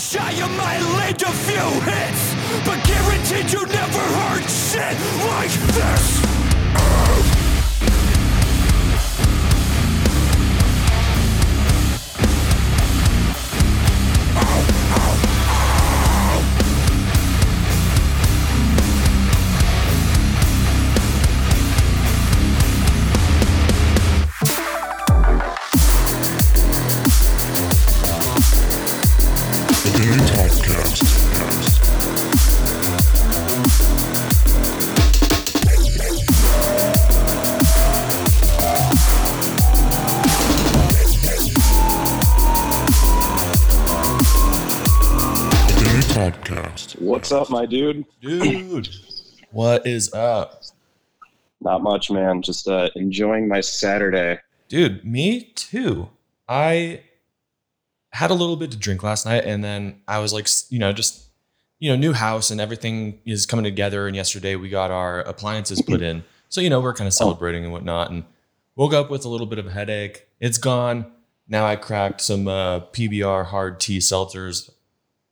shy, you might land a few hits, but guaranteed you never heard shit like this. What's up, my dude? Dude, what is up? Not much, man. Just uh, enjoying my Saturday. Dude, me too. I had a little bit to drink last night and then I was like, you know, just, you know, new house and everything is coming together. And yesterday we got our appliances put in. So, you know, we're kind of celebrating and whatnot. And woke up with a little bit of a headache. It's gone. Now I cracked some uh, PBR hard tea seltzers.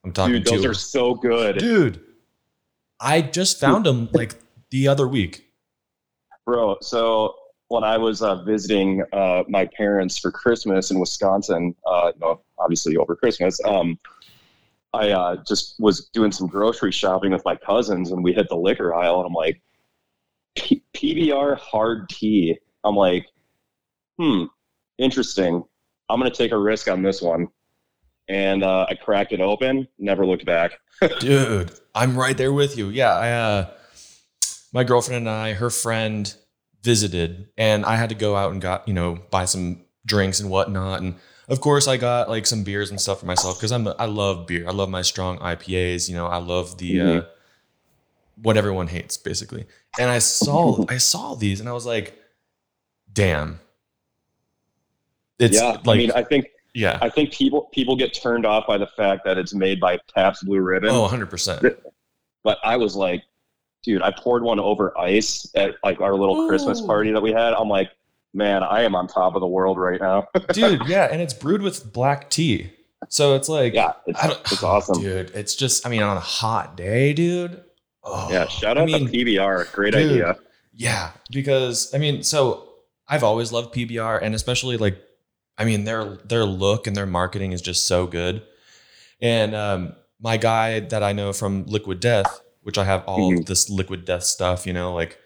I'm talking Dude, those are so good. dude. I just found them like the other week. Bro, so when I was uh, visiting uh, my parents for Christmas in Wisconsin, uh, you know, obviously over Christmas, um, I uh, just was doing some grocery shopping with my cousins and we hit the liquor aisle and I'm like, P- PBR hard tea. I'm like, hmm, interesting. I'm going to take a risk on this one. And uh, I cracked it open, never looked back. Dude, I'm right there with you. Yeah, I uh my girlfriend and I, her friend visited and I had to go out and got, you know, buy some drinks and whatnot. And of course I got like some beers and stuff for myself because I'm I love beer. I love my strong IPAs, you know, I love the uh Mhm. what everyone hates, basically. And I saw I saw these and I was like, damn. It's yeah, like I mean, I think yeah. I think people people get turned off by the fact that it's made by Pabst Blue Ribbon. Oh, 100%. But I was like, dude, I poured one over ice at like our little Christmas party that we had. I'm like, man, I am on top of the world right now. Dude, yeah, and it's brewed with black tea. So it's like yeah, it's, it's awesome. dude. It's just, I mean, on a hot day, dude. Oh, Yeah, shout I out mean, to PBR. Great dude, idea. Yeah, because I mean, so I've always loved PBR, and especially like, I mean, their their look and their marketing is just so good. And um, my guy that I know from Liquid Death, which I have all Mhm. of this Liquid Death stuff, you know, like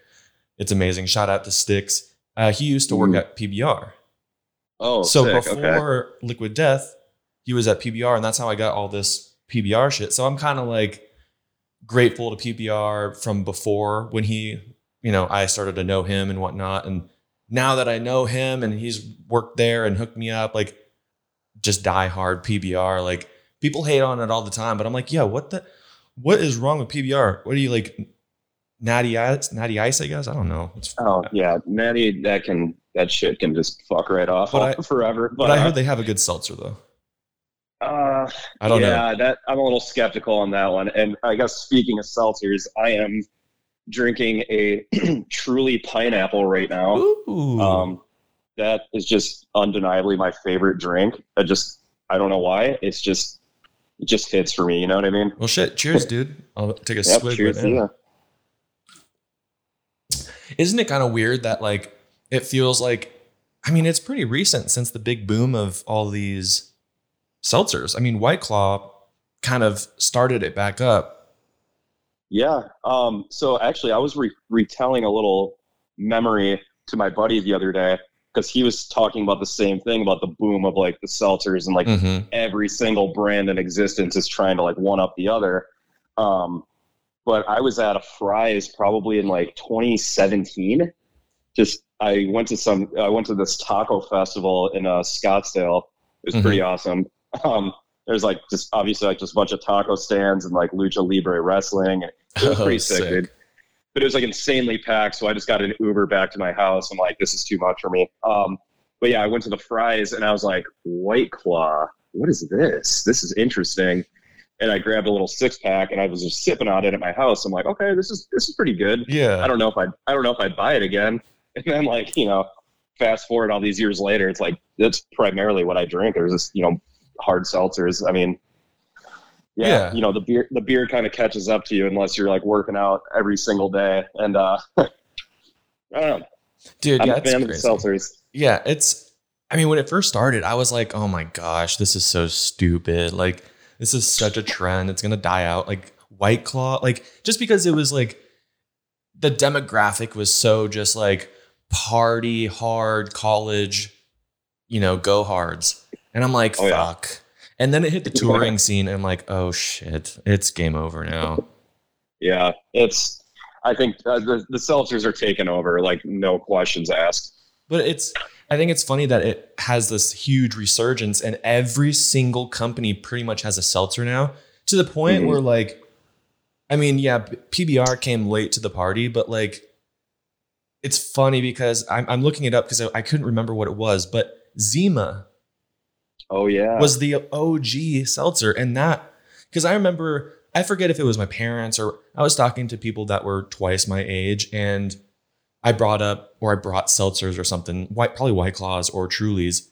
it's amazing. Shout out to Sticks. Uh, he used to work Mhm. at PBR. Oh, so sick. okay. before Liquid Death, he was at PBR, and that's how I got all this PBR shit. So I'm kind of like grateful to PBR from before when he, you know, I started to know him and whatnot. And now that I know him and he's worked there and hooked me up, like just die hard PBR. Like people hate on it all the time, but I'm like, yeah, what the, what is wrong with PBR? What do you like? Natty ice, natty ice, I guess. I don't know. It's, Oh yeah, Natty, that can that shit can just fuck right off But I- forever. But, but I heard they have a good seltzer though. Uh, I don't know. yeah, that I'm a little skeptical on that one. And I guess speaking of seltzers, I am drinking a truly pineapple right now. Ooh. Um, that is just undeniably my favorite drink. I just I don't know why. It's just it just hits for me. You know what I mean? Well, shit. Cheers, dude. I'll take a Yep, swig cheers right you. Isn't it kind of weird that like it feels like? I mean, it's pretty recent since the big boom of all these seltzers. I mean, White Claw kind of started it back up. Yeah. Um, so actually, I was re- retelling a little memory to my buddy the other day because he was talking about the same thing about the boom of like the seltzers and like Mm-hmm. every single brand in existence is trying to like one up the other. Um, but I was at a Fry's probably in like 2017. Just I went to some I went to this taco festival in uh, Scottsdale. It was pretty awesome. Um, there's like just obviously like just a bunch of taco stands and like lucha libre wrestling. It was Oh, pretty sick, sick. dude. But it was like insanely packed, so I just got an Uber back to my house. I'm like, this is too much for me. Um, but yeah, I went to the fries and I was like, White Claw, what is this? This is interesting. And I grabbed a little six pack and I was just sipping on it at my house. I'm like, okay, this is this is pretty good. Yeah. I don't know if I I don't know if I'd buy it again. And then like you know, fast forward all these years later, it's like that's primarily what I drink. There's just you know hard seltzers. I mean, yeah, Yeah. you know the beer the beer kind of catches up to you unless you're like working out every single day. And uh, I don't know. Dude, I'm yeah, a it's fan of seltzers. Yeah, it's. I mean, when it first started, I was like, "Oh my gosh, this is so stupid! Like, this is such a trend. It's gonna die out." Like White Claw, like just because it was like the demographic was so just like party hard college, you know, go hards, and I'm like, Oh, yeah. "Fuck." And then it hit the touring scene, and I'm like, "Oh shit, it's game over now." Yeah, it's. I think uh, the the seltzers are taking over, like no questions asked. But it's I think it's funny that it has this huge resurgence and every single company pretty much has a seltzer now to the point Mhm. where like I mean, yeah, PBR came late to the party, but like it's funny because I'm, I'm looking it up because I, I couldn't remember what it was, but Zima Oh yeah, was the OG seltzer. And that, because I remember, I forget if it was my parents or I was talking to people that were twice my age and I brought up or I brought seltzers or something, white, probably White Claws or Trulies.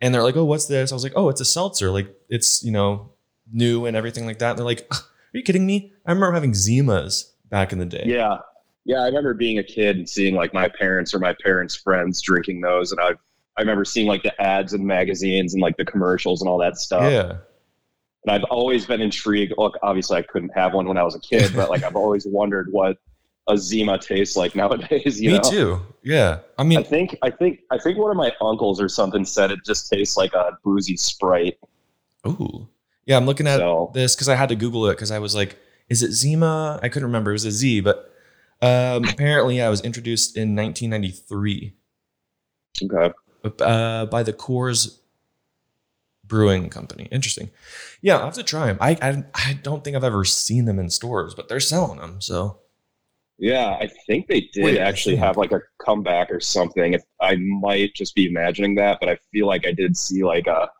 And they're like, oh, what's this? I was like, oh, it's a seltzer. Like it's, you know, new and everything like that. And they're like, are you kidding me? I remember having Zimas back in the day. Yeah. Yeah, I remember being a kid and seeing like my parents or my parents' friends drinking those, and I I remember seeing like the ads in magazines and like the commercials and all that stuff. Yeah. And I've always been intrigued. Look, obviously I couldn't have one when I was a kid, but like I've always wondered what a Zima tastes like nowadays. You Me know? too. Yeah. I mean, I think I think I think one of my uncles or something said it just tastes like a boozy sprite. ooh. Yeah, I'm looking at So this because I had to Google it because I was like, is it Zima? I couldn't remember. It was a Z, but um, apparently I was introduced in 1993 okay. Uh, by the Coors Brewing Company. Interesting. Yeah, I'll have to try them. I, I I don't think I've ever seen them in stores, but they're selling them. So Yeah, I think they did Wait, actually have like a comeback or something. If I might just be imagining that, but I feel like I did see like a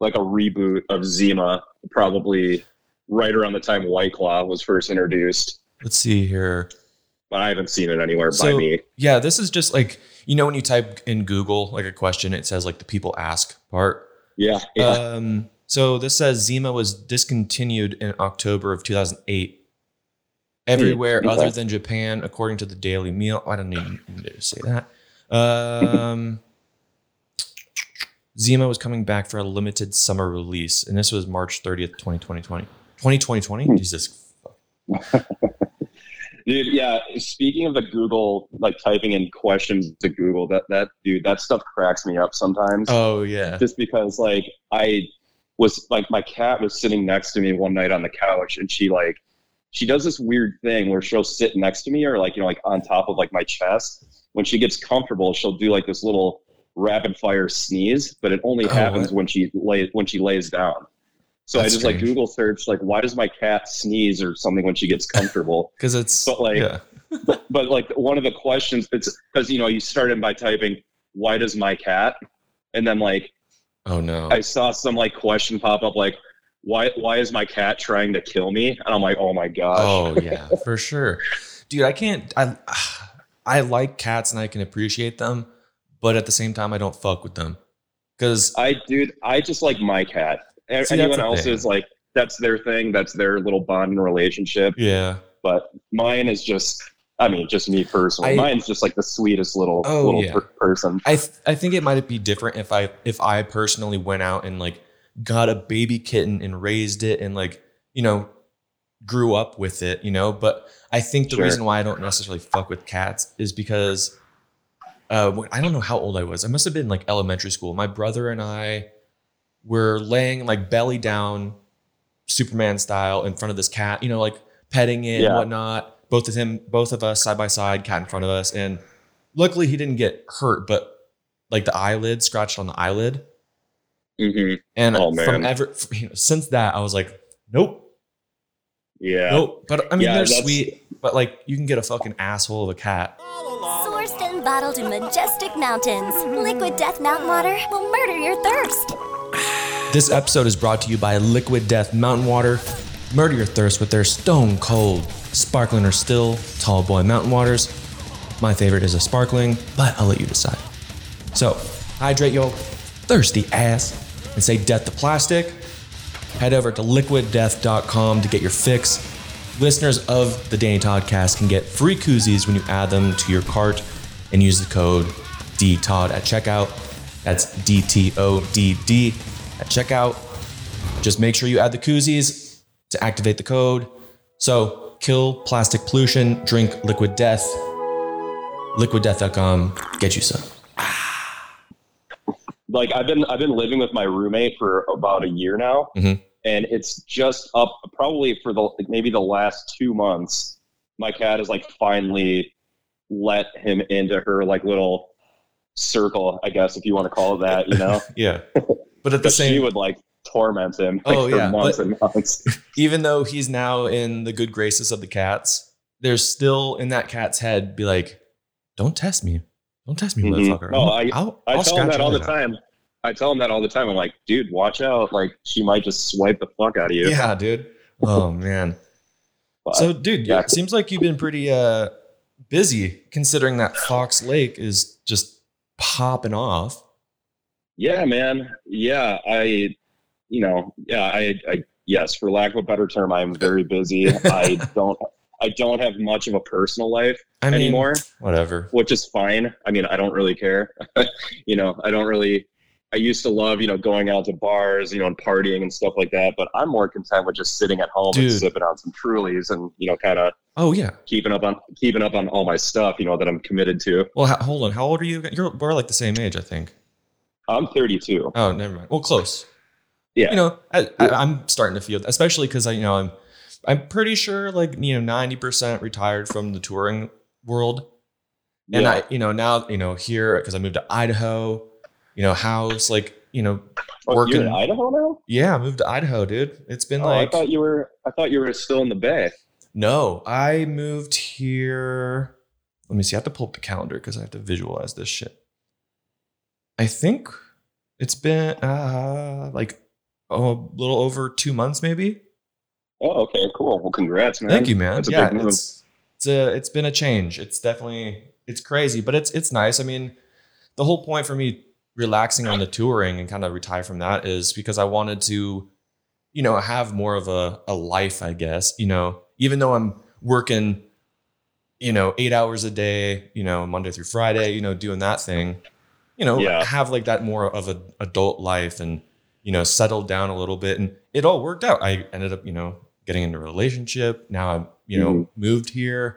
like a reboot of Zima, probably right around the time White Claw was first introduced. let's see here. But I haven't seen it anywhere by me. Yeah, this is just like you know when you type in Google like a question, it says like the people ask part. Yeah, yeah. Um, so this says Zima was discontinued in October of 2008. Everywhere Hmm, other than Japan, according to the Daily Meal. I don't even need to say that. Um, Zima was coming back for a limited summer release, and this was March 30th, 2020. 2020? Hmm. Jesus. dude, yeah. Speaking of the Google, like typing in questions to Google, that that dude, that stuff cracks me up sometimes. Oh, yeah. just because like I was like my cat was sitting next to me one night on the couch and she like she does this weird thing where she'll sit next to me or like you know like on top of like my chest when she gets comfortable she'll do like this little rapid fire sneeze but it only Oh, happens what? when she lays when she lays down so That's i just like google search like why does my cat sneeze or something when she gets comfortable Because it's, But, like, yeah. but like one of the questions it's because you know you start in by typing why does my cat and then like Oh, no. I saw some like question pop up like why why is my cat trying to kill me? And I'm like, oh my gosh. Oh yeah, for sure, dude. I can't. I I like cats and I can appreciate them, but at the same time, I don't fuck with them because I dude, I just like my cat. See, Anyone else thing. is like that's their thing, that's their little bond and relationship. yeah, But mine is just I mean, just me personally. I- Mine's just like the sweetest little Oh, little yeah. per- person. I th- I think it might be different if I if I personally went out and like got a baby kitten and raised it and like you know grew up with it, you know. But I think the Sure. reason why I don't necessarily fuck with cats is because uh, I don't know how old I was. I must have been like elementary school. My brother and I were laying like belly down, Superman style, in front of this cat. You know, like petting it and whatnot. Both of him, both of us, side by side, cat in front of us, and luckily he didn't get hurt, but like the eyelid scratched on the eyelid. hmm And Oh, from man. ever you know, since that, I was like, nope, Yeah. nope. But I mean, Yeah, they're sweet. But like, you can get a fucking asshole of a cat. Sourced and bottled in majestic mountains, liquid death mountain water will murder your thirst. This episode is brought to you by Liquid Death Mountain Water. Murder your thirst with their stone cold, sparkling or still, tall boy mountain waters. My favorite is a sparkling, but I'll let you decide. So, hydrate your thirsty ass and say death to plastic. head over to liquiddeath.com to get your fix. Listeners of the Danny Toddcast can get free koozies when you add them to your cart and use the code DTODD at checkout. That's D T O D D at checkout. Just make sure you add the koozies to activate the code. So kill plastic pollution, drink liquid death. Liquiddeath.com, get you some. like I've been I've been living with my roommate for about a year now, Mhm. and it's just up probably for the like, maybe the last two months. My cat has like finally let him into her like little circle, I guess if you want to call it that, you know. Yeah. But at the same, she would like torment him like, Oh, for yeah, months and months. even though he's now in the good graces of the cats, there's still in that cat's head be like, "Don't test me, don't test me, Mhm. motherfucker." No, I- I'll- I I'll tell him that all the out." time. I tell him that all the time. I'm like, dude, watch out! Like she might just swipe the fuck out of you. Yeah, dude. Oh man. But- So, dude, yeah. it seems like you've been pretty uh busy considering that Fox Lake is just popping off. Yeah, man. Yeah, I, you know, yeah, I, I, yes, for lack of a better term, I'm very busy. I don't, I don't have much of a personal life I mean, anymore, whatever. which is fine. I mean, I don't really care. you know, I don't really. I used to love, you know, going out to bars, you know, and partying and stuff like that. But I'm more content with just sitting at home Dude. and sipping on some Trulies and you know, kind of Oh yeah. keeping up on keeping up on all my stuff, you know, that I'm committed to. Well, ho- hold on. How old are you? You're we're like the same age, I think. I'm 32. Oh, never mind. Well, close. Yeah. You know, I, I'm starting to feel, especially because I, you know, I'm, I'm pretty sure like you know, ninety percent retired from the touring world, and Yeah. I, you know, now you know here because I moved to Idaho, you know, house like you know, Oh, working. You're in Idaho now? yeah, I moved to Idaho, dude. It's been Oh, like I thought you were. I thought you were still in the Bay. no, I moved here. Let me see. I have to pull up the calendar because I have to visualize this shit. I think it's been uh like oh, a little over two months, maybe. Oh, okay, cool. Well, congrats, man. Thank you, man. That's a yeah, big it's it's a it's been a change. It's definitely it's crazy, but it's it's nice. I mean, the whole point for me relaxing on the touring and kind of retire from that is because I wanted to, you know, have more of a a life, I guess. You know, even though I'm working, you know, eight hours a day, you know, Monday through Friday, you know, doing that thing, you know, Yeah. have like that more of an adult life and you know, settled down a little bit, and it all worked out. I ended up, you know, getting into a relationship. Now I'm, you know, Mhm. moved here,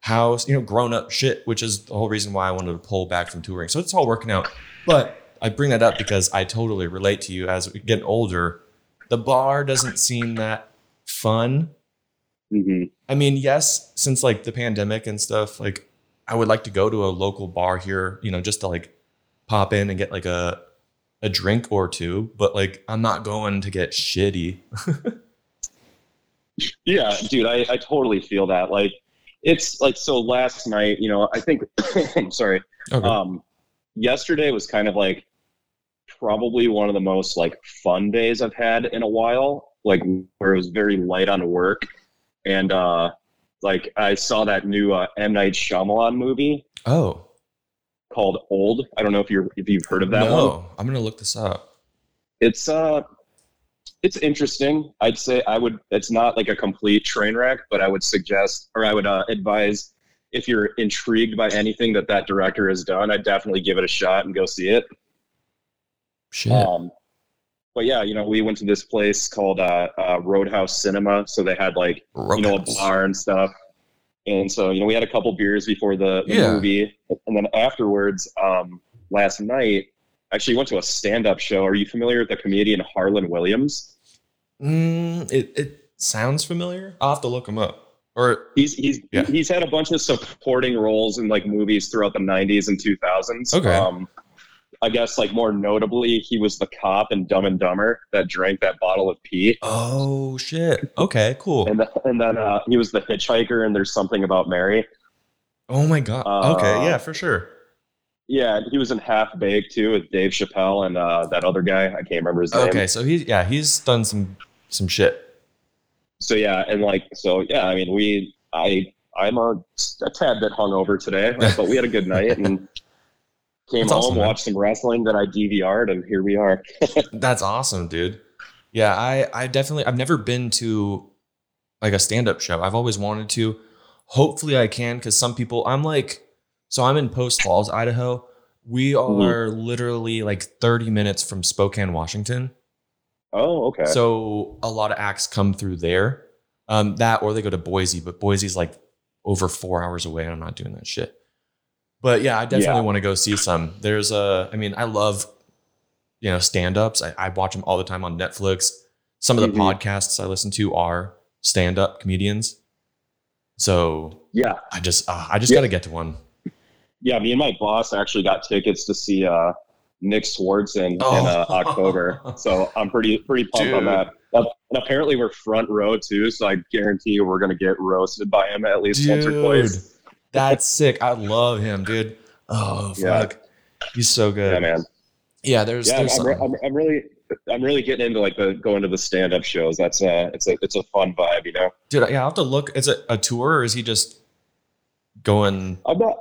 house, you know, grown up shit, which is the whole reason why I wanted to pull back from touring. So it's all working out. But I bring that up because I totally relate to you as we get older. The bar doesn't seem that fun. hmm I mean, yes, since like the pandemic and stuff, like I would like to go to a local bar here, you know, just to like pop in and get like a a drink or two, but like I'm not going to get shitty. Yeah, dude, I, I totally feel that. Like, it's like so. Last night, you know, I think. I'm sorry. Okay. Um, yesterday was kind of like probably one of the most like fun days I've had in a while. Like where it was very light on work, and uh, like I saw that new uh, M Night Shyamalan movie oh, called Old. I don't know if you're if you've heard of that one. I'm gonna look this up. it's uh it's interesting i'd say i would it's not like a complete train wreck but i would suggest or i would uh, advise if you're intrigued by anything that that director has done i'd definitely give it a shot and go see it Shit. um but yeah you know we went to this place called uh, uh roadhouse cinema so they had like you know a bar and stuff and so you know we had a couple beers before the, the Yeah. movie and then afterwards um last night actually went to a stand-up show are you familiar with the comedian harland williams Mm, it it sounds familiar. I'll have to look him up. Or he's he's Yeah. he's had a bunch of supporting roles in like movies throughout the 90s and 2000s Okay. um i guess like more notably he was the cop in dumb and dumber that drank that bottle of pee oh shit. Okay, cool. and, th- and then uh, he was the hitchhiker and there's something about mary Oh my god. Uh, okay, yeah, for sure. Yeah, he was in Half Baked too with Dave Chappelle and uh, that other guy. I can't remember his name. Okay, so he's yeah, he's done some some shit. So yeah, and like so yeah, I mean we I I'm a, a tad bit hungover today, but we had a good night and came That's home, awesome, watched some wrestling that I DVR'd, and here we are. That's awesome, dude. Yeah, I I definitely I've never been to like a stand-up show. I've always wanted to. Hopefully I can cuz some people I'm like so I'm in Post Falls, Idaho. We Mhm. are literally like 30 minutes from Spokane, Washington. Oh, okay. So a lot of acts come through there. Um that or they go to Boise, but Boise's like over 4 hours away and I'm not doing that shit. But yeah, I definitely Yeah. want to go see some. There's a I mean, I love you know, stand-ups. I, I watch them all the time on Netflix. Some of the Mhm. podcasts I listen to are stand-up comedians. So yeah, I just uh, I just Yeah. got to get to one. yeah. Me and my boss actually got tickets to see uh, Nick Swartz in, in Oh. uh, October, so I'm pretty pretty pumped on that. And apparently we're front row too, so I guarantee you we're gonna get roasted by him at least once or twice. That's sick. I love him, dude. Oh Yeah. fuck. He's so good. Yeah, man. Yeah, there's Yeah, there's I'm, I'm, I'm really I'm really getting into like the going to the stand up shows. That's uh it's a it's a fun vibe, you know. dude, yeah, I'll have to look. Is it a tour or is he just going I'm not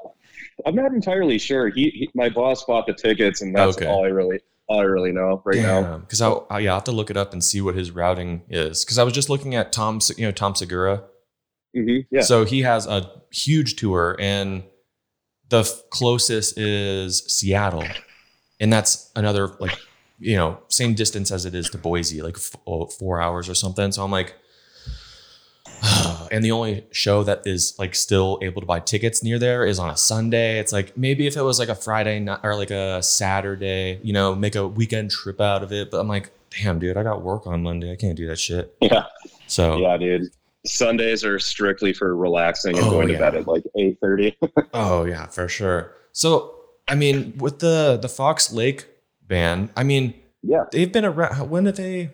I'm not entirely sure. He, he my boss bought the tickets, and that's Okay. all I really all I really know right now. Because I, I yeah, I'll have to look it up and see what his routing is. Because I was just looking at Tom, you know, Tom Segura. Hmm Yeah. So he has a huge tour, and the f- closest is Seattle, and that's another like you know same distance as it is to Boise, like f- oh, four hours or something. So I'm like, and the only show that is like still able to buy tickets near there is on a Sunday. It's like maybe if it was like a Friday night or like a Saturday, you know, make a weekend trip out of it. But I'm like, damn, dude, I got work on Monday. I can't do that shit. yeah. So Yeah, dude. Sundays are strictly for relaxing and Oh, going yeah. to bed at like eight thirty. Oh yeah, for sure. So I mean, with the the Fox Lake band, I mean, yeah. they've been around. When did they?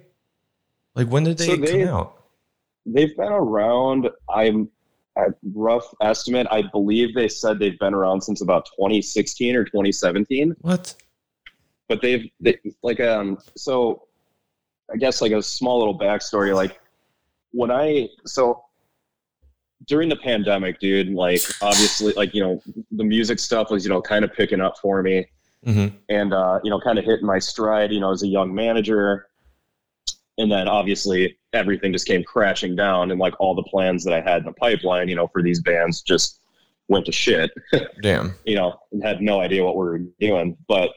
Like when did they, So they- come out? They've been around. I'm a rough estimate. I believe they said they've been around since about 2016 or 2017. What? But they've they, like um. So I guess like a small little backstory. Like when I so during the pandemic, dude. Like obviously, like you know, the music stuff was you know kind of picking up for me. hmm and uh, you know, kind of hitting my stride, you know, as a young manager. And then obviously everything just came crashing down, and like all the plans that I had in the pipeline, you know, for these bands just went to shit. Damn. You know, and had no idea what we were doing. But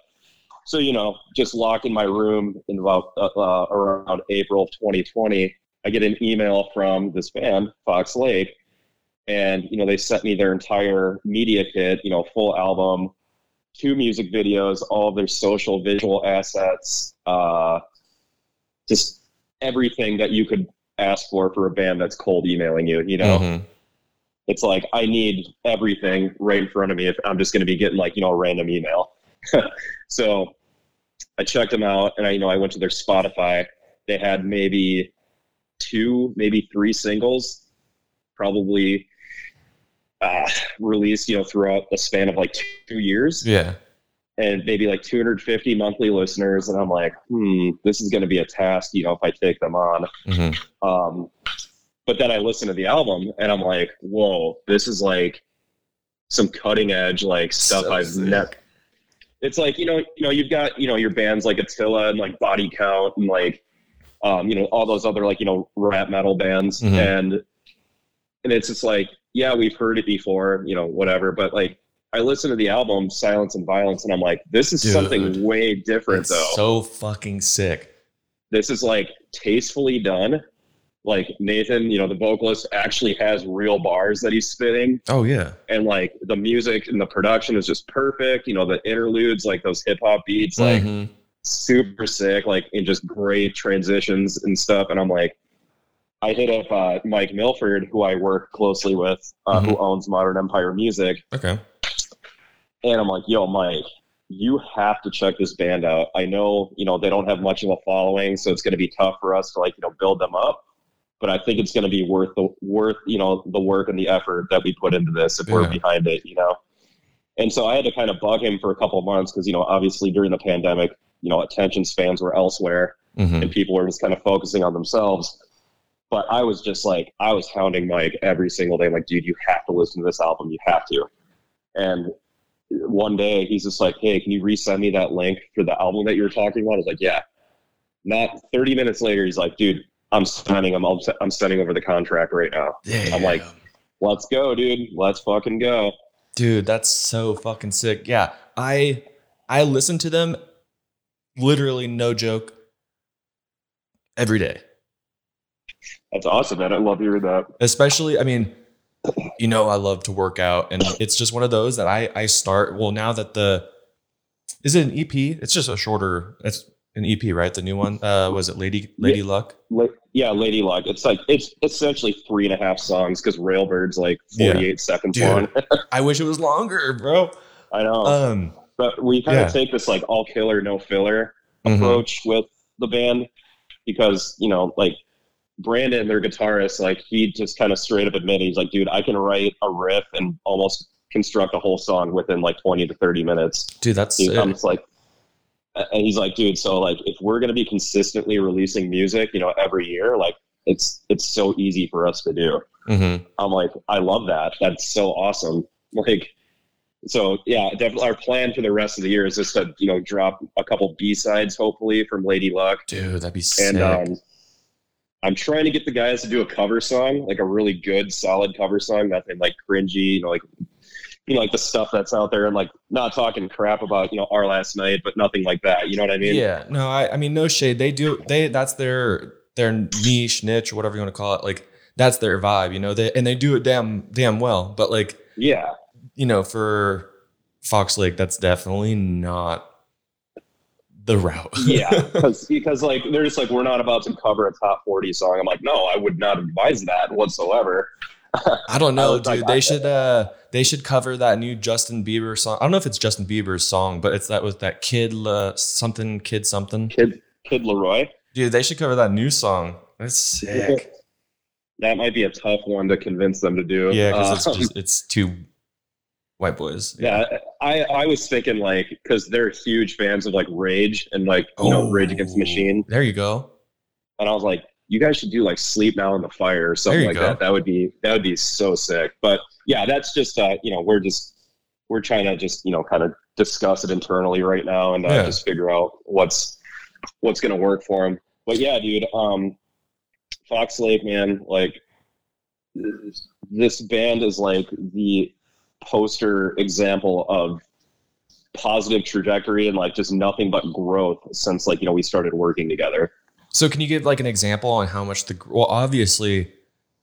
so you know, just locked in my room in about uh, uh, around April of 2020, I get an email from this band, Fox Lake, and you know they sent me their entire media kit, you know, full album, two music videos, all of their social visual assets, uh, just everything that you could ask for for a band that's cold emailing you. You know, Mhm. it's like I need everything right in front of me if I'm just going to be getting like you know a random email. so I checked them out, and I you know I went to their Spotify. They had maybe two, maybe three singles, probably uh, released you know throughout the span of like two, years. Yeah. and maybe like 250 monthly listeners and i'm like hmm this is going to be a task you know if i take them on. Hmm um, but then i listen to the album and i'm like whoa this is like some cutting edge like stuff So i've never it's like you know you know you've got you know your bands like attila and like body count and like um, you know all those other like you know rap metal bands Mhm. and and it's just like yeah we've heard it before you know whatever but like i listen to the album silence and violence and i'm like this is Dude. something way different It's though so fucking sick. this is like tastefully done like nathan you know the vocalist actually has real bars that he's spitting Oh yeah. and like the music and the production is just perfect you know the interludes like those hip-hop beats like Mhm. Super sick like in just great transitions and stuff and i'm like i hit up uh, mike milford who i work closely with uh, who owns modern empire music Okay. and I'm like, yo, Mike, you have to check this band out. I know, you know, they don't have much of a following, so it's going to be tough for us to like, you know, build them up. But I think it's going to be worth the worth, you know, the work and the effort that we put into this if we're behind it, you know. And so I had to kind of bug him for a couple of months because, you know, obviously during the pandemic, you know, attention spans were elsewhere hmm and people were just kind of focusing on themselves. But I was just like, I was hounding Mike every single day. I'm like, dude, you have to listen to this album. You have to. And one day he's just like, hey, can you resend me that link for the album that you were talking about? I was like, yeah. Not 30 minutes later, he's like, dude, I'm signing. I'm, I'm sending over the contract right now. I'm like, let's go, dude. Let's fucking go. dude, that's so fucking sick. Yeah, I I listened to them literally no joke every day. That's awesome, man. I love hearing that. especially i mean you know i love to work out and it's just one of those that i i start well now that the is it an ep it's just a shorter it's an ep right the new one uh was it lady lady luck La- yeah, Lady Luck. It's like it's essentially three and a half songs because Railbird's like 48 seconds Dude. long. i wish it was longer bro I know. um but we kind yeah. of take this like all killer, no filler mhm. approach with the band because, you know, like Brandon, their guitarist, like he just kind of straight up admitted, he's like, dude, I can write a riff and almost construct a whole song within like 20 to 30 minutes. dude that's sick. I'm like, and he's like, dude, so like if we're gonna be consistently releasing music, you know, every year, like it's it's so easy for us to do. Mhm. I'm like, I love that. That's so awesome. Like, so yeah, definitely. Our plan for the rest of the year is just to you know drop a couple B sides, hopefully from Lady Luck, dude that'd be sick and um, I'm trying to get the guys to do a cover song, like a really good, solid cover song, nothing like cringy, you know, like you know, like the stuff that's out there, and like not talking crap about you know our last night, but nothing like that. You know what I mean? yeah no I, I mean no shade they do they that's their their niche niche or whatever you want to call it like that's their vibe you know they and they do it damn damn well but like Yeah. You know, for Fox Lake, that's definitely not the route. yeah, because because like they're just like we're not about to cover a top forty song. I'm like, no, I would not advise that whatsoever. I don't know, was dude. like, they I- should uh they should cover that new Justin Bieber song. I don't know if it's Justin Bieber's song, but it's that with that kid something kid something. Kid Kid LAROI, Dude, they should cover that new song. That's sick. that might be a tough one to convince them to do. yeah, because Um, it's just it's two white boys. yeah, I I was thinking like because they're huge fans of like Rage and like you know Rage Against the Machine, There you go. and I was like, you guys should do like Sleep Now in the Fire or something like go. that. That would be that would be so sick. But yeah, that's just uh you know we're just we're trying to just you know kind of discuss it internally right now and uh, Yeah. just figure out what's what's gonna work for them. But yeah, dude, um, Fox Lake, man, like this band is like the poster example of positive trajectory and like just nothing but growth since like you know we started working together. So can you give like an example on how much the well obviously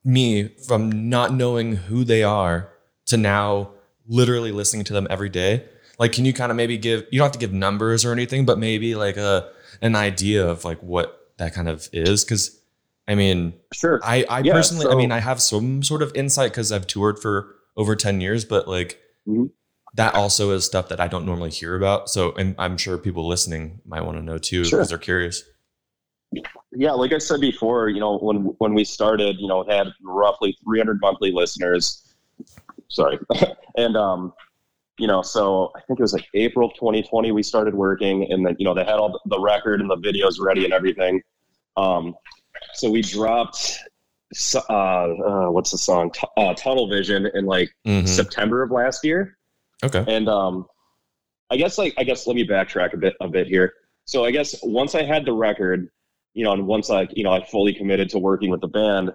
me from not knowing who they are to now literally listening to them every day. Like can you kind of maybe give you don't have to give numbers or anything but maybe like a an idea of like what that kind of is cuz I mean Sure. I I Yeah, personally I mean I have some sort of insight cuz I've toured for over 10 years but like Mhm. that also is stuff that I don't normally hear about. So and I'm sure people listening might want to know too because Sure. they're curious. Yeah, like I said before, you know, when when we started, you know, it had roughly 300 monthly listeners. Sorry, and um, you know, so I think it was like April 2020 we started working, and then you know they had all the record and the videos ready and everything. Um, so we dropped, uh, uh what's the song? T- uh, Tunnel Vision in like Mhm. September of last year. Okay. And um, I guess like I guess let me backtrack a bit a bit here. So I guess once I had the record, you know, and once I you know I fully committed to working with the band,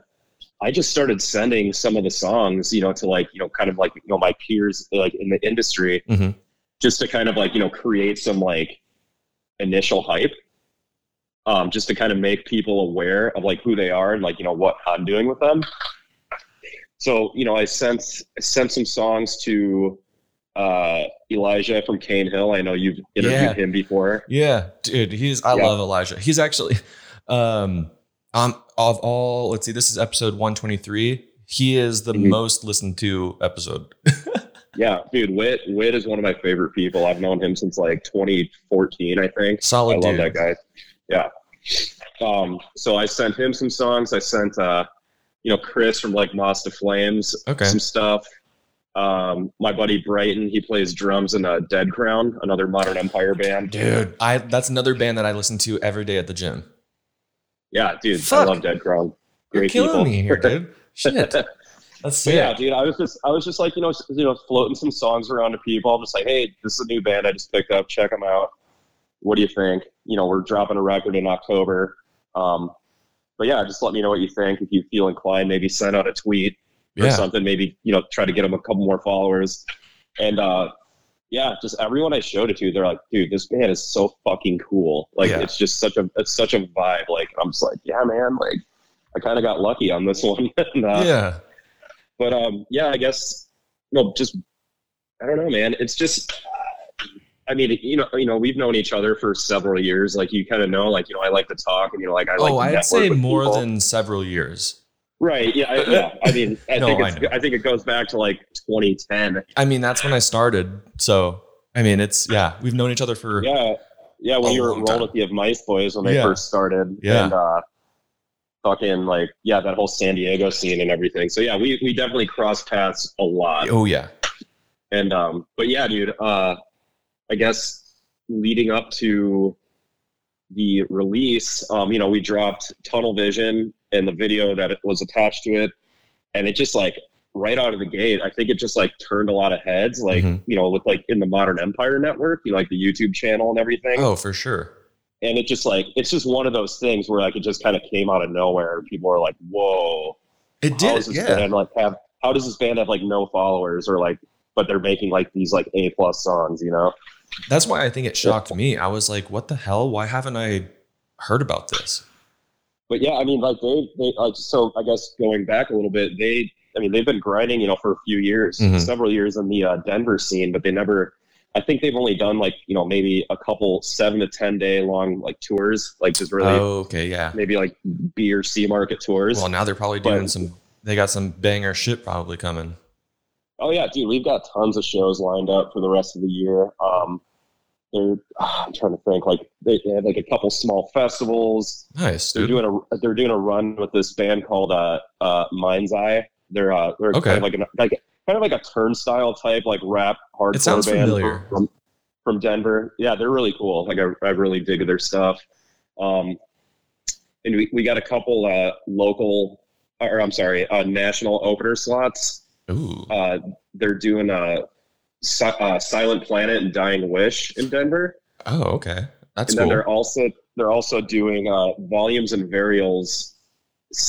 I just started sending some of the songs, you know, to like you know kind of like you know my peers like in the industry, Mhm. just to kind of like you know create some like initial hype. Um, just to kind of make people aware of like who they are and like you know what I'm doing with them. So you know, I sent sent some songs to uh, Elijah from Cane Hill. I know you've interviewed Yeah. him before. Yeah, dude, he's I Yeah. love Elijah. He's actually um um of all let's see, this is episode 123. He is the Mhm. most listened to episode. Yeah, dude, Witt Witt is one of my favorite people. I've known him since like 2014, I think. Solid I love that guy. Yeah. Um, so I sent him some songs. I sent uh, you know, Chris from like Moths to Flames Okay. some stuff. Um, my buddy Brighton, he plays drums in uh, Dead Crown, another Modern Empire band. Dude, I that's another band that I listen to every day at the gym. Yeah, dude, Fuck. I love Dead Crown. You're Great killing people. me here, dude. Shit. That's But sick. yeah, dude, I was just I was just like you know you know floating some songs around to people. I'm just like, hey, this is a new band I just picked up. Check them out. What do you think? You know, we're dropping a record in October. Um, but yeah, just let me know what you think. If you feel inclined, maybe send out a tweet or Yeah. something. Maybe you know, try to get them a couple more followers. And uh, yeah, just everyone I showed it to, they're like, dude, this band is so fucking cool. Like, Yeah. it's just such a it's such a vibe. Like, I'm just like, yeah, man. Like, I kind of got lucky on this one. and, uh, yeah. but um, yeah, I guess you know, just I don't know, man. It's just, I mean, you know, you know, we've known each other for several years. Like, you kind of know, like, you know, I like to talk, and you know, like, I like. oh, I'd say more people. than several years. right. Yeah, I, yeah. I mean, I No, think I it's, know. I, think it goes back to like 2010. I mean, that's when I started. So, I mean, it's yeah, we've known each other for Yeah, yeah. When you were at the of Mice Boys when they Yeah. first started, Yeah. and uh, fucking like, yeah, that whole San Diego scene and everything. So yeah, we we definitely crossed paths a lot. oh yeah, And um, but yeah, dude. Uh, I guess leading up to the release, um, you know, we dropped Tunnel Vision and the video that it was attached to it, and it just like right out of the gate, I think it just like turned a lot of heads, like Mhm. you know, with like in the Modern Empire Network, you know, like the YouTube channel and everything. oh for sure. And it just like it's just one of those things where like it just kind of came out of nowhere. People are like, "Whoa, It did, this yeah. band like have? How does this band have like no followers or like?" But they're making like these like A plus songs, you know. That's why I think it shocked me. I was like, what the hell? Why haven't I heard about this? but yeah, I mean, like they, they like so. I guess going back a little bit, they, I mean, they've been grinding, you know, for a few years, Mhm. several years in the uh, Denver scene, but they never. I think they've only done like you know maybe a couple seven to ten day long like tours, like just really Oh, okay, yeah. maybe like B or C market tours. Well, now they're probably But- doing some. They got some banger shit probably coming. Oh yeah, dude, we've got tons of shows lined up for the rest of the year. Um, they're, I'm trying to think, like they, they have like a couple small festivals. Nice, They're doing a they're doing a run with this band called uh, uh, Mind's Eye. They're uh, they're Okay. kind of like an, like kind of like a turnstile type like rap hardcore It sounds band familiar. From, from Denver. Yeah, they're really cool. Like I, I really dig their stuff. Um, and we, we got a couple uh, local or I'm sorry, uh, national opener slots uh, they're doing a si- uh, Silent Planet and Dying Wish in Denver, oh, okay. That's cool. and then cool. they're also they're also doing uh, Volumes and Varials.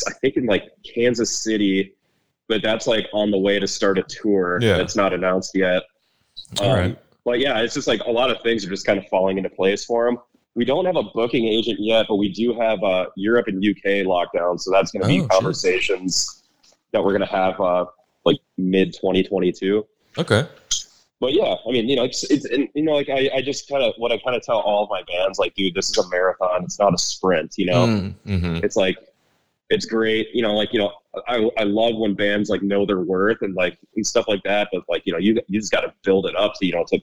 I think in like Kansas City, but that's like on the way to start a tour. Yeah. that's not announced yet. All Um, right. But yeah, it's just like a lot of things are just kind of falling into place for them. We don't have a booking agent yet, but we do have uh, Europe and UK lockdown, so that's going to Oh, be conversations that we're going to have uh, like mid 2022 Okay. but yeah, I mean, you know, it's it's and, you know, like I, I just kind of what I kind of tell all of my bands, like, dude, this is a marathon. It's not a sprint. You know, Mm, mhm. it's like it's great. You know, like you know, I I love when bands like know their worth and like and stuff like that. But like you know, you you just got to build it up So you know to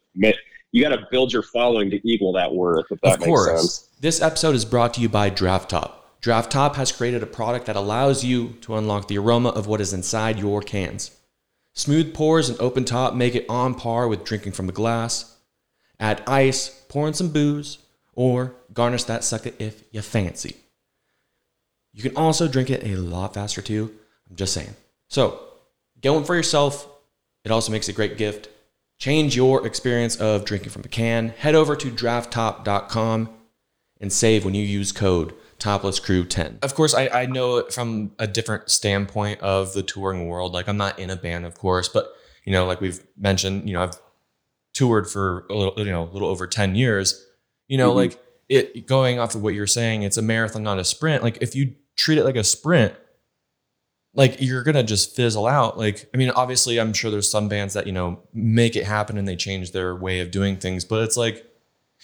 you got to build your following to equal that worth. If that Of course. sense. This episode is brought to you by Draft Top. Draft Top has created a product that allows you to unlock the aroma of what is inside your cans. Smooth pours and open top make it on par with drinking from a glass. Add ice, pour in some booze, or garnish that sucker if you fancy. You can also drink it a lot faster too. I'm just saying. So, get one for yourself. It also makes a great gift. Change your experience of drinking from a can. Head over to draftop.com and save when you use code toplesscrew10. Of course, I, I know it from a different standpoint of the touring world. Like, I'm not in a band, of course, but you know, like we've mentioned, you know, I've toured for a little, you know, a little over 10 years. You know, Mhm. like it going off of what you're saying, it's a marathon, not a sprint. Like, if you treat it like a sprint, like you're gonna just fizzle out. Like, I mean, obviously, I'm sure there's some bands that you know make it happen and they change their way of doing things, but it's like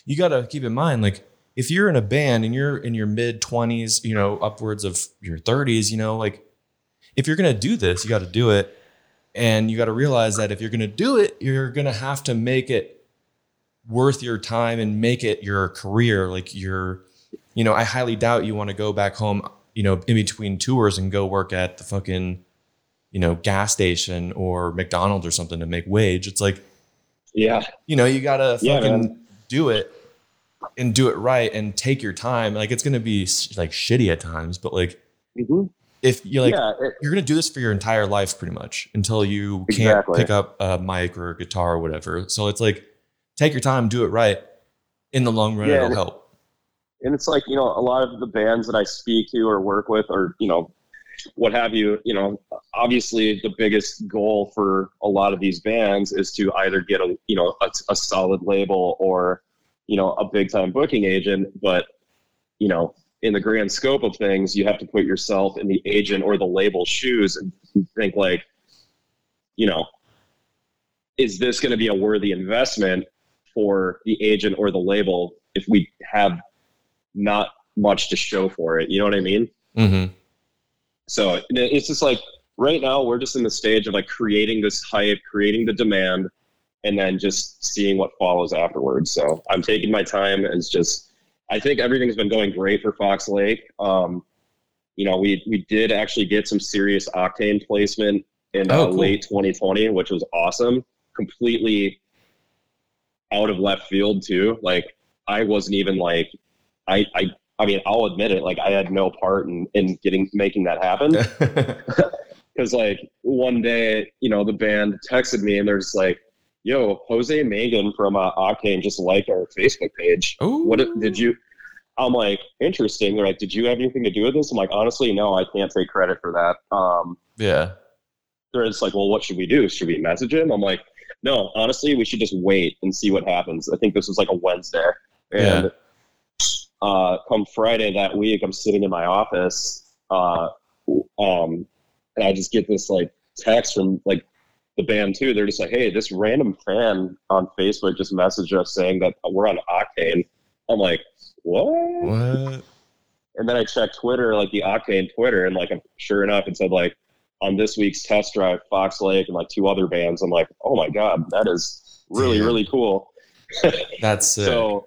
you gotta keep in mind, like if you're in a band and you're in your mid 20s, you know, upwards of your 30s, you know, like if you're gonna do this, you got to do it, and you got to realize that if you're gonna do it, you're gonna have to make it worth your time and make it your career. Like you're, you know, I highly doubt you want to go back home you know, in between tours and go work at the fucking, you know, gas station or McDonald's or something to make wage. It's like, Yeah, you know, you gotta fucking man. do it and do it right and take your time. Like it's gonna be like shitty at times, but like Mhm. if you're like, yeah. it- you're gonna do this for your entire life pretty much until you can't pick up a mic or a guitar or whatever. So it's like, take your time, do it right, in the long run, Yeah, it'll and- help. and it's like you know a lot of the bands that I speak to or work with or you know what have you you know obviously the biggest goal for a lot of these bands is to either get a you know a, a solid label or you know a big time booking agent but you know in the grand scope of things you have to put yourself in the agent or the label's shoes and think like you know is this going to be a worthy investment for the agent or the label if we have not much to show for it. You know what I mean? Mm-hmm. So it's just like right now we're just in the stage of like creating this hype, creating the demand, and then just seeing what follows afterwards. So I'm taking my time as just I think everything's been going great for Fox Lake. Um, you know, we we did actually get some serious octane placement in uh, Oh, cool. late 2020, which was awesome. Completely out of left field too. Like I wasn't even like I I I mean I'll admit it. Like I had no part in in getting making that happen because like one day you know the band texted me and they're just like yo jose Mangin from uh, octane just liked our facebook page. Ooh. what did- you i'm like interesting they're like did you have anything to do with this? I'm like honestly no i can't take credit for that. Um yeah. they're just like well what should we do? Should we message him? I'm like no honestly we should just wait and see what happens. I think this was like a wednesday. And uh come friday that week i'm sitting in my office uh um and I just get this like text from like the band too. They're just like, "Hey, this random fan on Facebook just messaged us saying that we're on Octane." I'm like, "What?" What? And then I checked Twitter, like the Octane Twitter, and like sure enough, it said like on this week's test drive, Fox Lake and like two other bands. I'm like, "Oh my god, that is really Damn. really cool." That's sick. So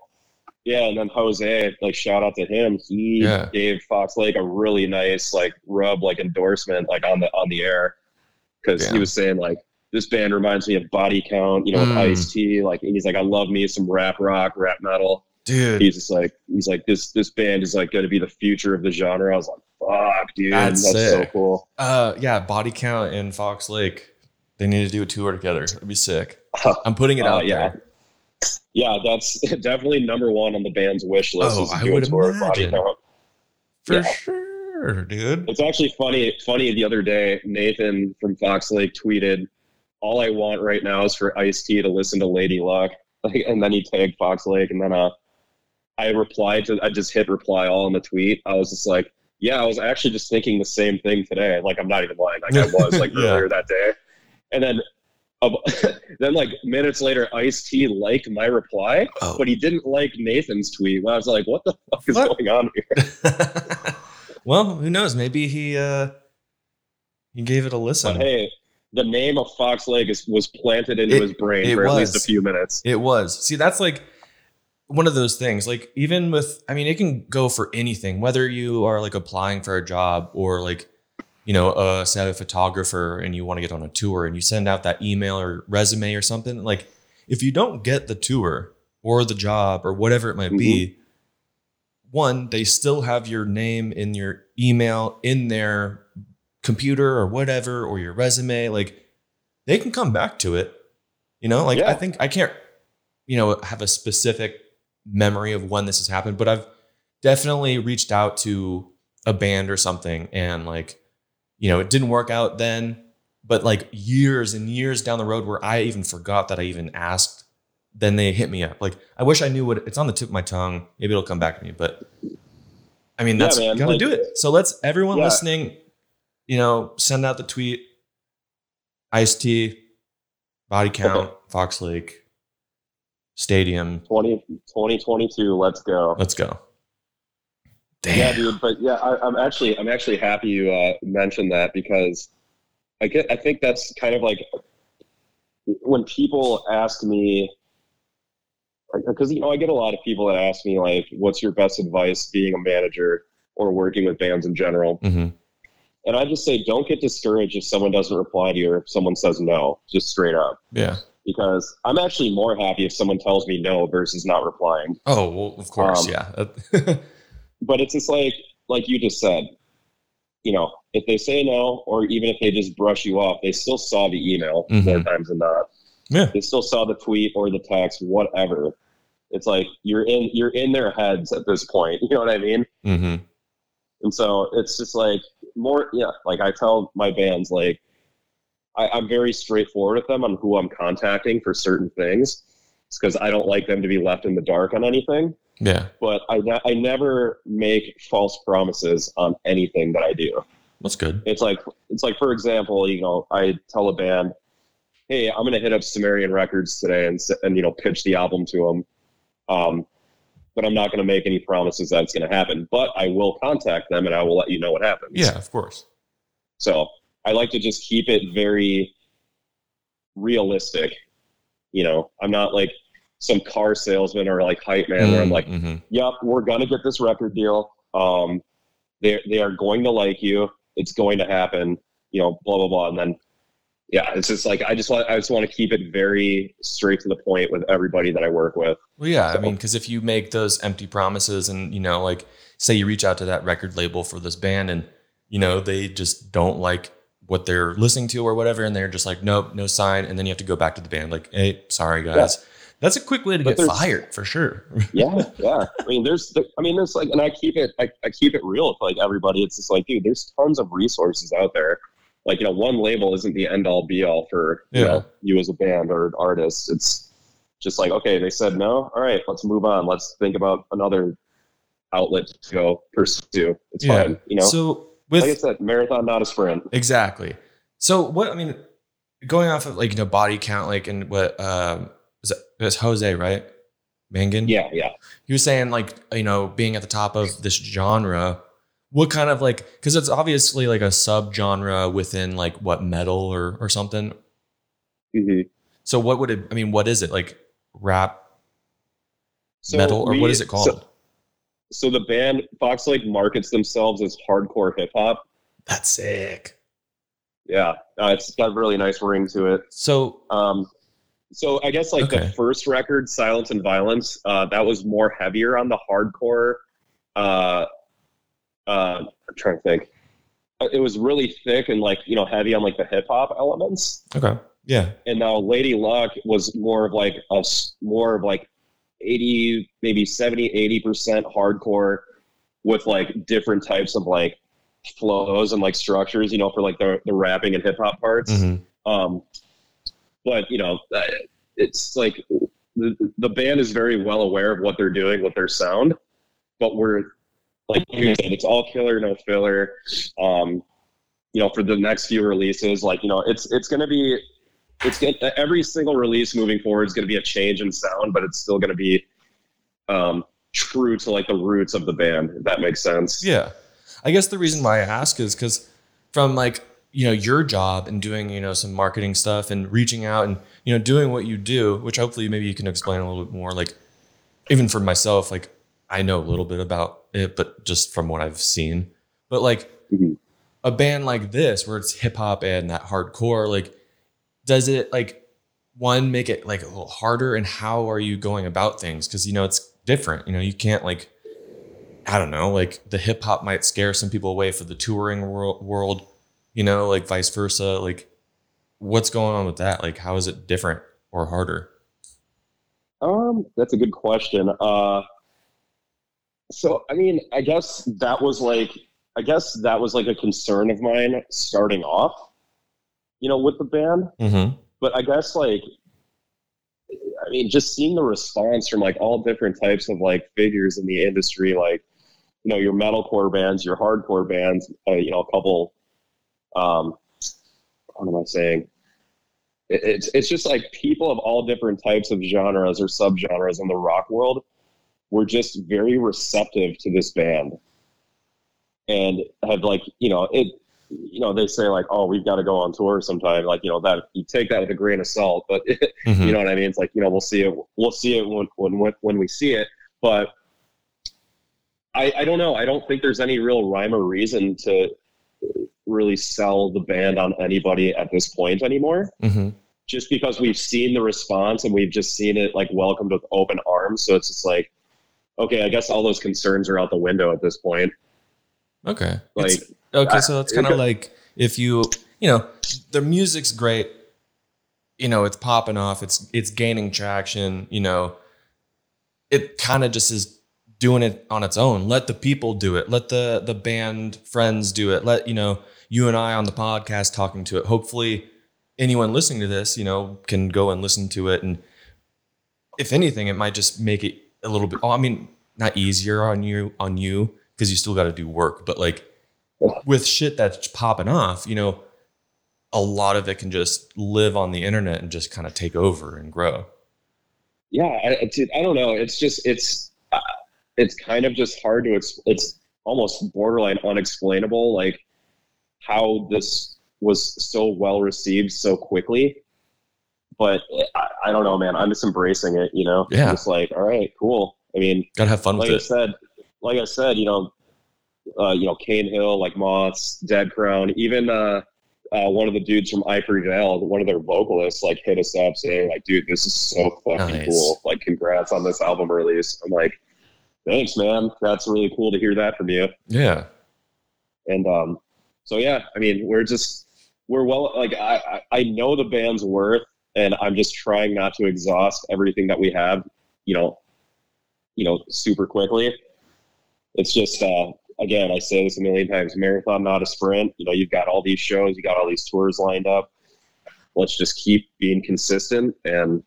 yeah, and then Jose, like shout out to him. He Yeah. gave Fox Lake a really nice like rub like endorsement like on the on the air because he was saying like this band reminds me of Body Count, you know, with Mm. Ice T. Like he's like, I love me some rap rock, rap metal. Dude, He's just like he's like this this band is like going to be the future of the genre. I was like, fuck, dude, That's that's, so cool. uh, yeah, Body Count and Fox Lake. They need to do a tour together. It'd be sick. I'm putting it Uh, out yeah. there. Yeah, that's definitely number one on the band's wish list. Oh, is I would tour of Body imagine. Count. For Yeah. sure, dude. It's actually funny. Funny the other day, Nathan from Fox Lake tweeted, "All I want right now is for Ice T to listen to Lady Luck," like, and then he tagged Fox Lake, and then uh, I replied to, I just hit reply all in the tweet. I was just like, "Yeah, I was actually just thinking the same thing today. Like, I'm not even lying. Like, I was like Yeah. earlier that day." And then, then like minutes later, Ice T liked my reply, Oh. but he didn't like Nathan's tweet. When I was like, "What the fuck is What? going on here?" well, who knows? Maybe he uh he gave it a listen. But hey, the name of Fox Lake is, was planted into It- his brain for at least a few minutes. It was. See, that's like one of those things. Like even with I mean, it can go for anything, whether you are like applying for a job or like, you know, uh say a photographer and you want to get on a tour and you send out that email or resume or something, like if you don't get the tour or the job or whatever it might be, one, they still have your name in your email in their computer or whatever or your resume. Like they can come back to it. You know, like Yeah. I think I can't, you know, have a specific memory of when this has happened, but I've definitely reached out to a band or something and like, you know, it didn't work out then, but like years and years down the road where I even forgot that I even asked, then they hit me up. Like I wish I knew what it's on the tip of my tongue. Maybe it'll come back to me, but I mean, Yeah, that's man, gotta like- do it. So let's everyone Yeah. listening, you know, send out the tweet. Ice T, body count, Fox Lake, Stadium. 20, 2022, let's go. Let's go. Yeah, dude. But yeah, I, I'm actually I'm actually happy you uh, mentioned that because I get I think that's kind of like when people ask me because you know I get a lot of people that ask me like, "What's your best advice being a manager or working with bands in general?" Mhm. And I just say, don't get discouraged if someone doesn't reply to you or if someone says no, just straight up. Yeah. because I'm actually more happy if someone tells me no versus not replying. Oh well, of course, Um, yeah. But it's just like like you just said, you know, if they say no or even if they just brush you off, they still saw the email Mhm. more times than not. Yeah. They still saw the tweet or the text, whatever. It's like you're in you're in their heads at this point. You know what I mean? Mm-hmm. And so it's just like more, yeah. Like I tell my bands, like I, I'm very straightforward with them on who I'm contacting for certain things, because I don't like them to be left in the dark on anything. Yeah. But I, I never make false promises on anything that I do. That's good. It's like it's like for example, you know, I tell a band, "Hey, I'm going to hit up Sumerian Records today and and you know pitch the album to them." Um, but I'm not going to make any promises that it's going to happen. But I will contact them and I will let you know what happens. Yeah, of course. So I like to just keep it very realistic. You know, I'm not like some car salesman or like hype man where I'm like, Mhm. yep, we're gonna get this record deal. Um, they they are going to like you. It's going to happen. You know, blah blah blah, and then yeah, it's just like I just want I just want to keep it very straight to the point with everybody that I work with. Well, yeah, I mean, because if you make those empty promises and, you know, like say you reach out to that record label for this band and, you know, they just don't like what they're listening to or whatever, and they're just like, nope, no sign. And then you have to go back to the band, like, hey, sorry, guys. That's a quick way to But get fired for sure. Yeah, yeah. I mean, there's, the, I mean, there's like, and I keep it, I, I keep it real with like everybody. It's just like, dude, there's tons of resources out there. Like, you know, one label isn't the end all be all for you Yeah. know you as a band or an artist. It's just like, okay, they said no. All right, let's move on. Let's think about another outlet to go pursue. It's fine. You know, So with like I said, marathon, not a sprint. Exactly. So what I mean, going off of like you know body count, like and what um was it, it was Jose right? Mangin. Yeah, yeah. He was saying like you know being at the top of this genre. What kind of like because it's obviously like a sub genre within like what metal or or something. hmm So what would it? I mean, what is it like? Rap, So metal, or we- what is it called? So, so the band Fox Lake markets themselves as hardcore hip hop. That's sick. Yeah, uh, it's got a really nice ring to it. So Um, so I guess like Okay. the first record, Silence and Violence, uh, that was more heavier on the hardcore. Uh, uh, I'm trying to think. Uh, It was really thick and like you know heavy on like the hip hop elements. okay, yeah, And now Lady Luck was more of like a more of like 80, maybe 70, 80 percent hardcore with like different types of like flows and like structures. You know, for like the the rapping and hip hop parts. Mhm. Um, but you know, uh, it's like the, the band is very well aware of what they're doing with their sound, but we're like you said, it's all killer, no filler. Um, you know, for the next few releases, like you know, it's it's gonna be, it's gonna, every single release moving forward is gonna be a change in sound, but it's still gonna be um, true to like the roots of the band. If that makes sense. Yeah. I guess the reason why I ask is because from like, you know, your job and doing, you know, some marketing stuff and reaching out and, you know, doing what you do, which hopefully maybe you can explain a little bit more. Like, even for myself, like, I know a little bit about it, but just from what I've seen. But like, Mhm. a band like this, where it's hip hop and that hardcore, like, does it like one make it like a little harder? And how are you going about things? Because, you know, it's different. You know, you can't like, I don't know, like the hip hop might scare some people away for the touring world, world, you know, like vice versa. Like, what's going on with that? Like, how is it different or harder? Um, that's a good question. Uh, so I mean, I guess that was like, I guess that was like a concern of mine starting off, you know, with the band. Mm-hmm. But I guess like, I mean, just seeing the response from like all different types of like figures in the industry, like, you know, your metalcore bands, your hardcore bands, uh, you know, a couple, um, what am I saying? It- It's it's just like people of all different types of genres or subgenres in the rock world were just very receptive to this band, and have like you know it. You know they say like, oh, we've got to go on tour sometime. Like you know that you take that with a grain of salt, but Mm-hmm. you know what I mean. It's like you know we'll see it. We'll see it when when when we see it, but. I, I don't know. I don't think there's any real rhyme or reason to really sell the band on anybody at this point anymore Mm-hmm. just because we've seen the response and we've just seen it like welcomed with open arms. So it's just like, okay, I guess all those concerns are out the window at this point. Okay. Like, It's- okay, so it's kind of like if you, you know, the music's great, you know, it's popping off, it's it's gaining traction, you know, it kind of just is doing it on its own. Let the people do it. Let the the band friends do it. Let you know you and I on the podcast talking to it. Hopefully, anyone listening to this, you know, can go and listen to it. And if anything, it might just make it a little bit. Oh, I mean, not easier on you on you because you still got to do work, but like with shit that's popping off, you know, a lot of it can just live on the internet and just kind of take over and grow. Yeah, I, I don't know. It's just it's uh, it's kind of just hard to. It's almost borderline unexplainable, like how this was so well received so quickly. But I, I don't know, man. I'm just embracing it. You know, Yeah. Just like, all right, cool. I mean, Gotta have fun like I it. said, like I said, you know, uh, you know, Cane Hill, like Moths, Dead Crown, even uh, uh, one of the dudes from I Prevail, one of their vocalists, like hit us up saying, like, dude, this is so fucking Nice. cool. Like, congrats on this album release. I'm like, thanks, man. That's really cool to hear that from you. Yeah. And um, so yeah, I mean, we're just we're well like I I know the band's worth, and I'm just trying not to exhaust everything that we have, you know, you know, super quickly. It's just uh, again, I say this a million times: marathon, not a sprint. You know, you've got all these shows, you got all these tours lined up. Let's just keep being consistent and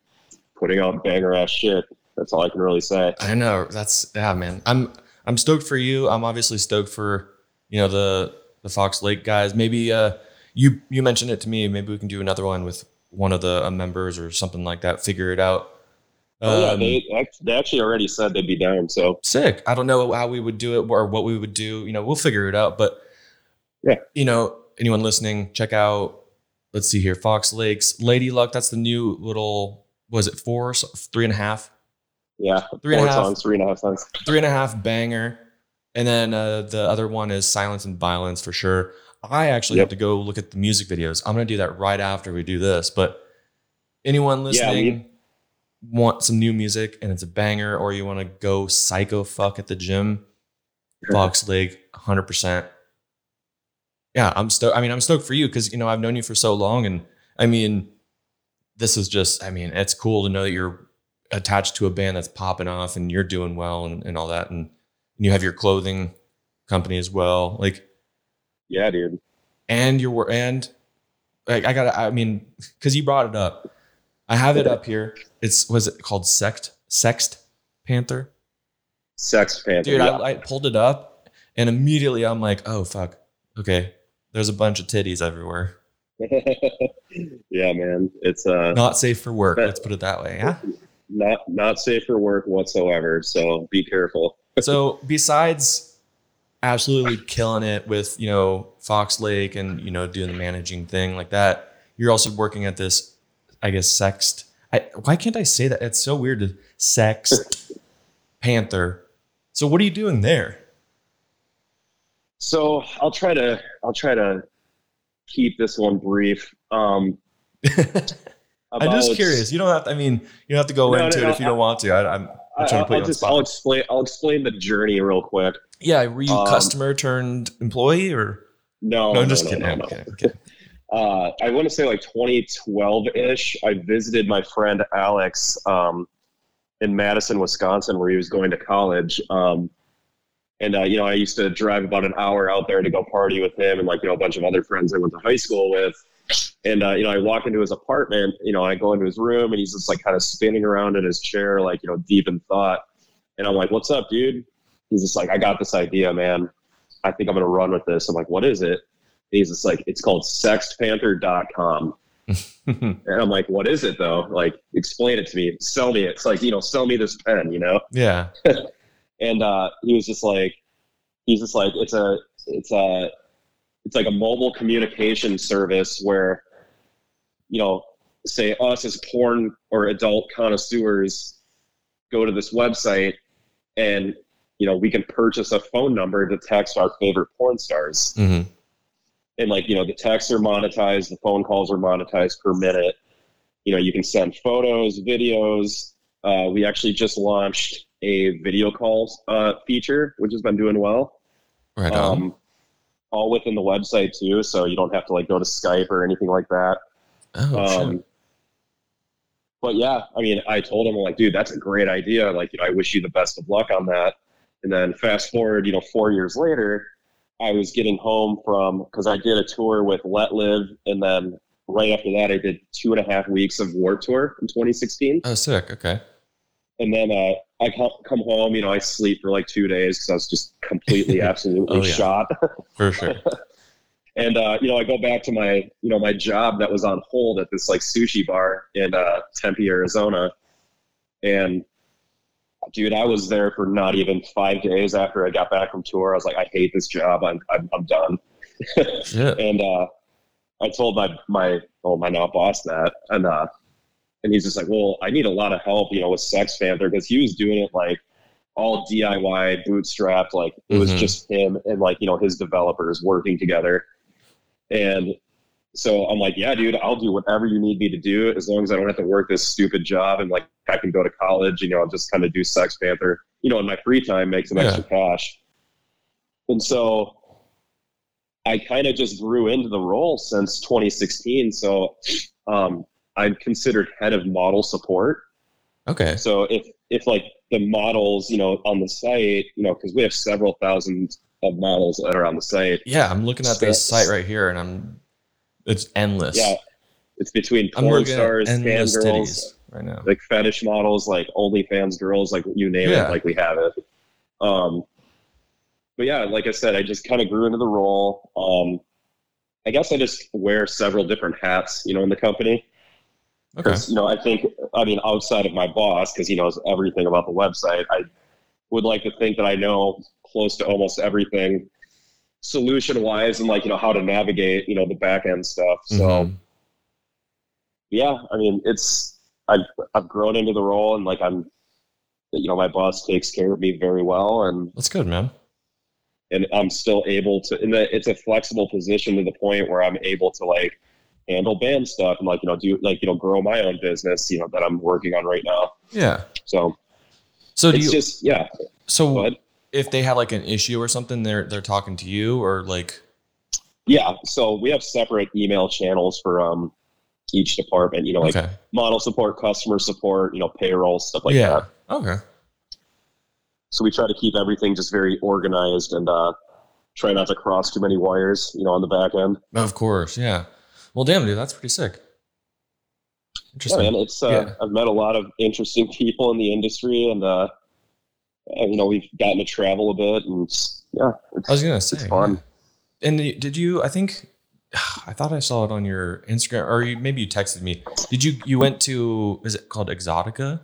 putting out banger ass shit. That's all I can really say. I know. That's yeah, man. I'm I'm stoked for you. I'm obviously stoked for you know the the Fox Lake guys. Maybe uh you you mentioned it to me. Maybe we can do another one with one of the uh, members or something like that. Figure it out. Oh, yeah, Um, they, they actually already said they'd be down. So sick. I don't know how we would do it or what we would do. You know, we'll figure it out. But Yeah. you know, anyone listening, check out. Let's see here, Fox Lakes, Lady Luck. That's the new little. Was it four, three and a half? yeah, Three and a half. songs, three and a half songs. three and a half banger. And then uh, the other one is Silence and Violence for sure. I actually Yep. have to go look at the music videos. I'm going to do that right after we do this. But anyone Yeah, listening want some new music and it's a banger, or you want to go psycho fuck at the gym, Fox Lake, 100%. Yeah, I'm stoked. I mean, I'm stoked for you because, you know, I've known you for so long. And I mean, this is just, I mean, it's cool to know that you're attached to a band that's popping off and you're doing well and, and all that. And you have your clothing company as well. Like, Yeah, dude. and your work and like I gotta I mean, because you brought it up. I have it up here. It's was it called Sect Sext Panther? Sex Panther. Dude, yeah. I, I pulled it up and immediately I'm like, oh fuck. Okay. There's a bunch of titties everywhere. yeah, man. It's uh Not safe for work. Let's put it that way. Yeah. not not safe for work whatsoever. So be careful. so besides absolutely killing it with you know fox lake and you know doing the managing thing like that you're also working at this i guess sext I, why can't i say that it's so weird to sext panther so what are you doing there So I'll try to I'll try to keep this one brief. Um i'm just curious you don't have to i mean you don't have to go No, into no, it if you no, don't want to I, i'm I'm trying to put I'll you on just spot. I'll explain I'll explain the journey real quick. Yeah were you um, customer turned employee or No, no, I'm just no, kidding no, no. kidding, I'm uh, I want to say like 2012 ish. I visited my friend Alex um, in Madison, Wisconsin, where he was going to college. Um, and uh, you know, I used to drive about an hour out there to go party with him and like you know a bunch of other friends I went to high school with. And uh, you know, I walk into his apartment. You know, I go into his room and he's just like kind of spinning around in his chair, like you know, deep in thought. And I'm like, "What's up, dude?" He's just like, "I got this idea, man. I think I'm gonna run with this." I'm like, "What is it?" he's just like it's called sextpanther.com and i'm like what is it though like explain it to me sell me it. it's like you know sell me this pen you know yeah and uh he was just like he's just like it's a it's a it's like a mobile communication service where you know say us as porn or adult connoisseurs go to this website and you know we can purchase a phone number to text our favorite porn stars. Hmm and like you know the texts are monetized the phone calls are monetized per minute. You know you can send photos videos. Uh, we actually just launched a video calls uh, feature which has been doing well. Right on. Um, all within the website too so you don't have to like go to skype or anything like that. Oh um, but yeah, I mean, I told him, I'm like, dude, that's a great idea. Like, you know, I wish you the best of luck on that. And then fast forward, you know, four years later, I was getting home from because I did a tour with Let Live, and then right after that, I did two and a half weeks of Warped Tour in 2016. Oh, sick. Okay. And then uh, I come home, you know, I sleep for like two days because I was just completely, absolutely Oh, yeah. shot. For sure. And uh, you know, I go back to my you know my job that was on hold at this like sushi bar in uh, Tempe, Arizona, and dude, I was there for not even five days after I got back from tour. I was like, I hate this job. I'm I'm, I'm done. Shit. And uh, I told my my well my now boss that, and uh, and he's just like, well, I need a lot of help, you know, with Sex Panther because he was doing it like all DIY, bootstrapped, like it was Mhm. just him and like you know his developers working together. And so I'm like, yeah, dude, I'll do whatever you need me to do as long as I don't have to work this stupid job and like I can go to college, you know, I'll just kind of do Sex Panther, you know, in my free time, make some Yeah. extra cash. And so I kind of just grew into the role since 2016. So um, I'm considered head of model support. Okay. So if if like the models, you know, on the site, you know, because we have several thousand of models that are on the site. Yeah, I'm looking at this site right here, and I'm. It's endless. Yeah, it's between porn stars, fangirls, right now. like fetish models, like OnlyFans girls, like you name Yeah. it, like we have it. Um, but yeah, like I said, I just kind of grew into the role. Um, I guess I just wear several different hats, you know, in the company. Okay. you know, I think, I mean, outside of my boss, because he knows everything about the website, I would like to think that I know close to almost everything solution wise and like, you know, how to navigate, you know, the back end stuff. So, Mhm. yeah, I mean, it's, I've, I've grown into the role and like I'm, you know, my boss takes care of me very well and, that's good, man. and I'm still able to, and the, it's a flexible position to the point where I'm able to like handle band stuff and like, you know, do like, you know, grow my own business, you know, that I'm working on right now. Yeah. So So do it's you? just, yeah, so. If they have like an issue or something, they're they're talking to you or like. Yeah. So we have separate email channels for, um, each department, you know, like okay. model support, customer support, you know, payroll, stuff like yeah. that. Okay. So we try to keep everything just very organized and, uh, try not to cross too many wires, you know, on the back end. Of course. Yeah. Well, damn, dude, that's pretty sick. Yeah, Interesting. man, it's uh, Yeah. I've met a lot of interesting people in the industry, and uh, and, you know we've gotten to travel a bit, and yeah, it's, I was gonna say. it's fun. And did you? I think I thought I saw it on your Instagram, or you, maybe you texted me. Did you? You went to? Is it called Exotica?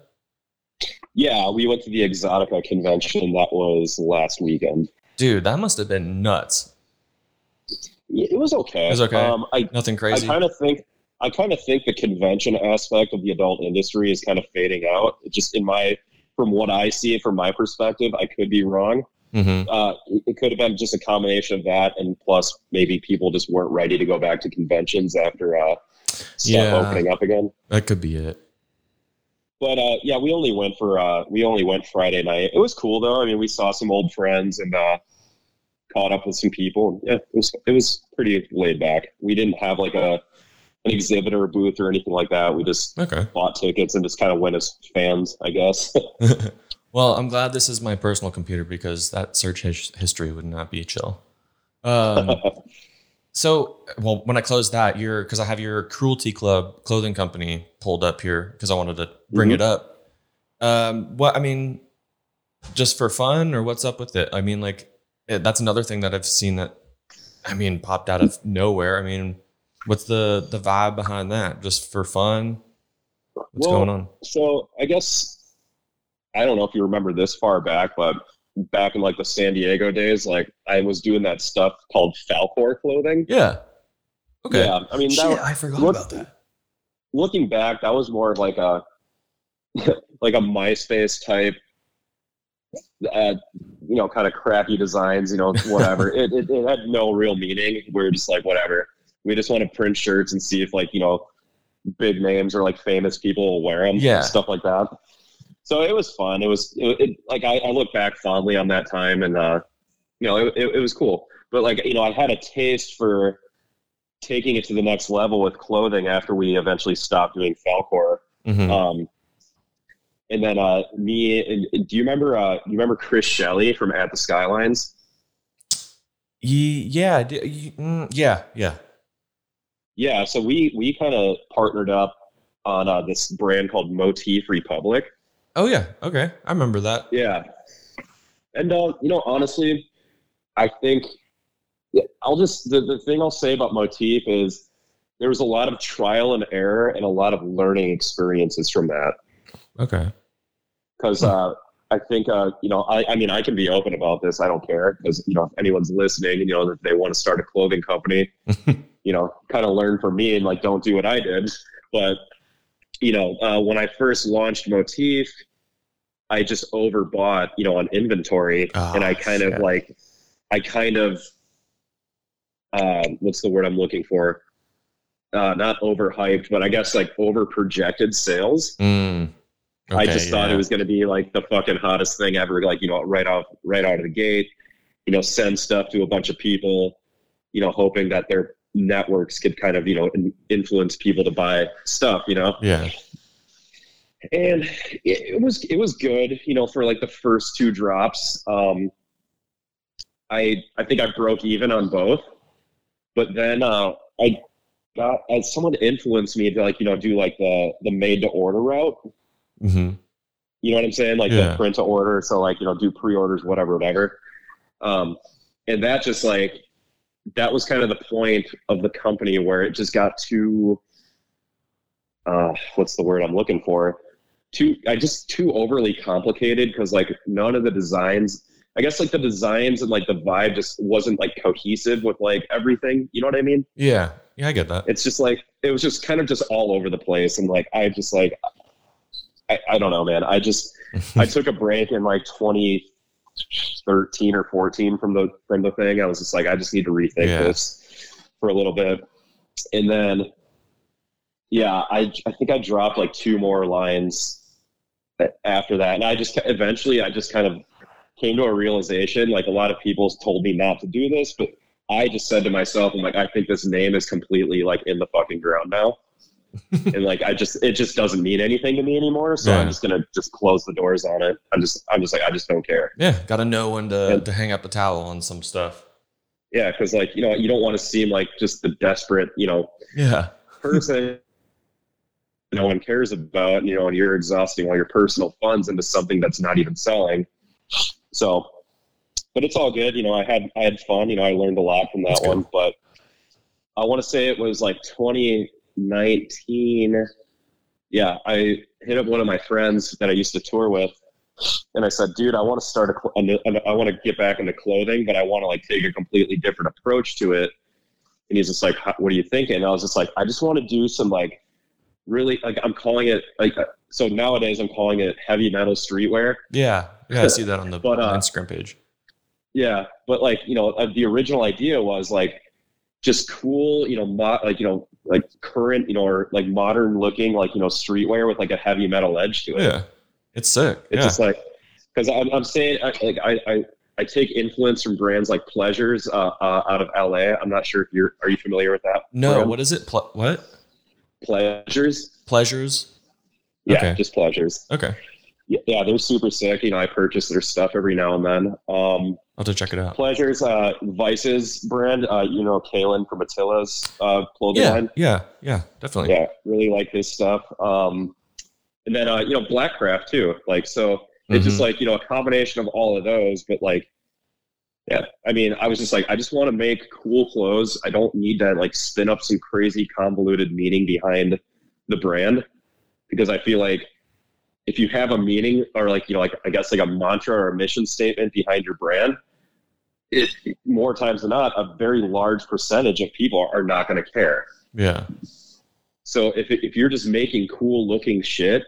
Yeah, we went to the Exotica convention that was last weekend. Dude, that must have been nuts. It was okay. It was okay? Um, I Nothing crazy. I kind of think I kind of think the convention aspect of the adult industry is kind of fading out. It just in my from what I see from my perspective, I could be wrong. mm-hmm. uh, it could have been just a combination of that, and plus maybe people just weren't ready to go back to conventions after uh, stuff Yeah. opening up again. That could be it. But uh, yeah, we only went for uh, we only went Friday night. It was cool though. I mean, we saw some old friends and uh, caught up with some people. Yeah, it was it was pretty laid back. We didn't have like a an exhibitor booth or anything like that. We just Okay. bought tickets and just kind of went as fans, I guess. well, I'm glad this is my personal computer because that search his- history would not be chill. Um, so, well, when I closed that, your because I have your Cruelty Club clothing company pulled up here because I wanted to bring Mhm. it up. Um, what I mean, just for fun or what's up with it? I mean, like it, that's another thing that I've seen that I mean popped out of nowhere. I mean, what's the the vibe behind that? Just for fun? What's Well, going on? So I guess I don't know if you remember this far back, but back in like the San Diego days, like I was doing that stuff called Falcor clothing. Yeah. Okay. Yeah, I mean, that, Shit, I forgot look- about that. looking back, that was more of like a like a MySpace type, uh, you know, kind of crappy designs. You know, whatever. it, it it had no real meaning. We are just like whatever. We just want to print shirts and see if like you know, big names or like famous people will wear them. Yeah. stuff like that. So it was fun. It was it, it, like I, I look back fondly on that time, and uh, you know, it, it, it was cool. But like you know, I had a taste for taking it to the next level with clothing after we eventually stopped doing Falcor. Mhm. Um, and then uh, me. And, do you remember? Uh, you remember Chris Shelley from At the Skylines? Ye- yeah, mm, yeah, yeah. Yeah. So we we kind of partnered up on uh, this brand called Motif Republic. Oh yeah, okay, I remember that. Yeah. And uh, you know, honestly, I think I'll just the, the thing I'll say about Motif is there was a lot of trial and error and a lot of learning experiences from that. Okay. Because uh, I think uh, you know, I, I mean, I can be open about this. I don't care because you know, if anyone's listening, you know, if they want to start a clothing company, you know, kind of learn from me and like don't do what I did. But you know, uh, when I first launched Motif, I just overbought, you know, on inventory, Oh, and I kind shit. of like, I kind of, um, what's the word I'm looking for? Uh, not overhyped, but I guess like over projected sales. Mm. I Okay, just thought yeah. it was going to be like the fucking hottest thing ever. Like, you know, right off, right out of the gate, you know, send stuff to a bunch of people, you know, hoping that their networks could kind of, you know, influence people to buy stuff, you know? Yeah. And it, it was, it was good, you know, for like the first two drops. Um, I, I think I broke even on both, but then, uh, I got, as someone influenced me to like, you know, do like the, the made to order route. hmm You know what I'm saying? Like Yeah. the print to order. So like, you know, do pre-orders, whatever, whatever. Um, and that just like, that was kind of the point of the company where it just got too, uh, what's the word I'm looking for? Too, I just too overly complicated because like none of the designs, I guess like the designs and like the vibe just wasn't like cohesive with like everything. You know what I mean? Yeah. Yeah, I get that. it's just like it was just kind of just all over the place and like i just like i, I don't know man i just i took a break in like 2013 or 14 from the from the thing i was just like i just need to rethink Yeah. this for a little bit and then yeah i i think i dropped like two more lines after that and i just eventually i just kind of came to a realization like a lot of people told me not to do this but I just said to myself, I'm like, I think this name is completely like in the fucking ground now. And like I just it just doesn't mean anything to me anymore. So Yeah. I'm just gonna just close the doors on it. I'm just I'm just like I just don't care. Yeah, got to know when to, Yeah. to hang up the towel on some stuff. Yeah, because like, you know, you don't want to seem like just the desperate, you know, Yeah. person no one cares about, you know, and you're exhausting all your personal funds into something that's not even selling. So but it's all good. You know, I had I had fun. You know, I learned a lot from that one. But I want to say it was like 2019. Yeah, I hit up one of my friends that I used to tour with, and I said, "Dude, I want to start a, I want to get back into clothing, but I want to like take a completely different approach to it." And he's just like, "What are you thinking?" And I was just like, "I just want to do some like really like I'm calling it like uh, so nowadays I'm calling it heavy metal streetwear." Yeah. Yeah, I see that on the But, uh, Instagram page. Yeah, but like you know, uh, the original idea was like just cool, you know, mo- like you know, like current, you know, or like modern looking, like you know, streetwear with like a heavy metal edge to it. Yeah. It's sick. It's yeah. just like because I'm, I'm saying I, like I, I I take influence from brands like Pleasures uh, uh, out of LA. I'm not sure if you're are you familiar with that? no, brand? what is it? Ple- what? Pleasures? Pleasures? Yeah, Okay. just Pleasures. Okay. Yeah, yeah, they're super sick. You know, I purchase their stuff every now and then. Um, I'll have to check it out. Pleasures, uh, Vice's brand. Uh, you know, Kalan from Attila's uh, clothing Yeah. line. Yeah. Yeah. Definitely. Yeah, really like his stuff. Um, and then uh, you know, Blackcraft too. Like, so it's just Mhm. like you know a combination of all of those. But like, yeah, I mean, I was just like, I just want to make cool clothes. I don't need to like spin up some crazy convoluted meaning behind the brand because I feel like if you have a meaning or like you know like I guess like a mantra or a mission statement behind your brand, it more times than not, a very large percentage of people are not going to care. Yeah. So if if you're just making cool looking shit,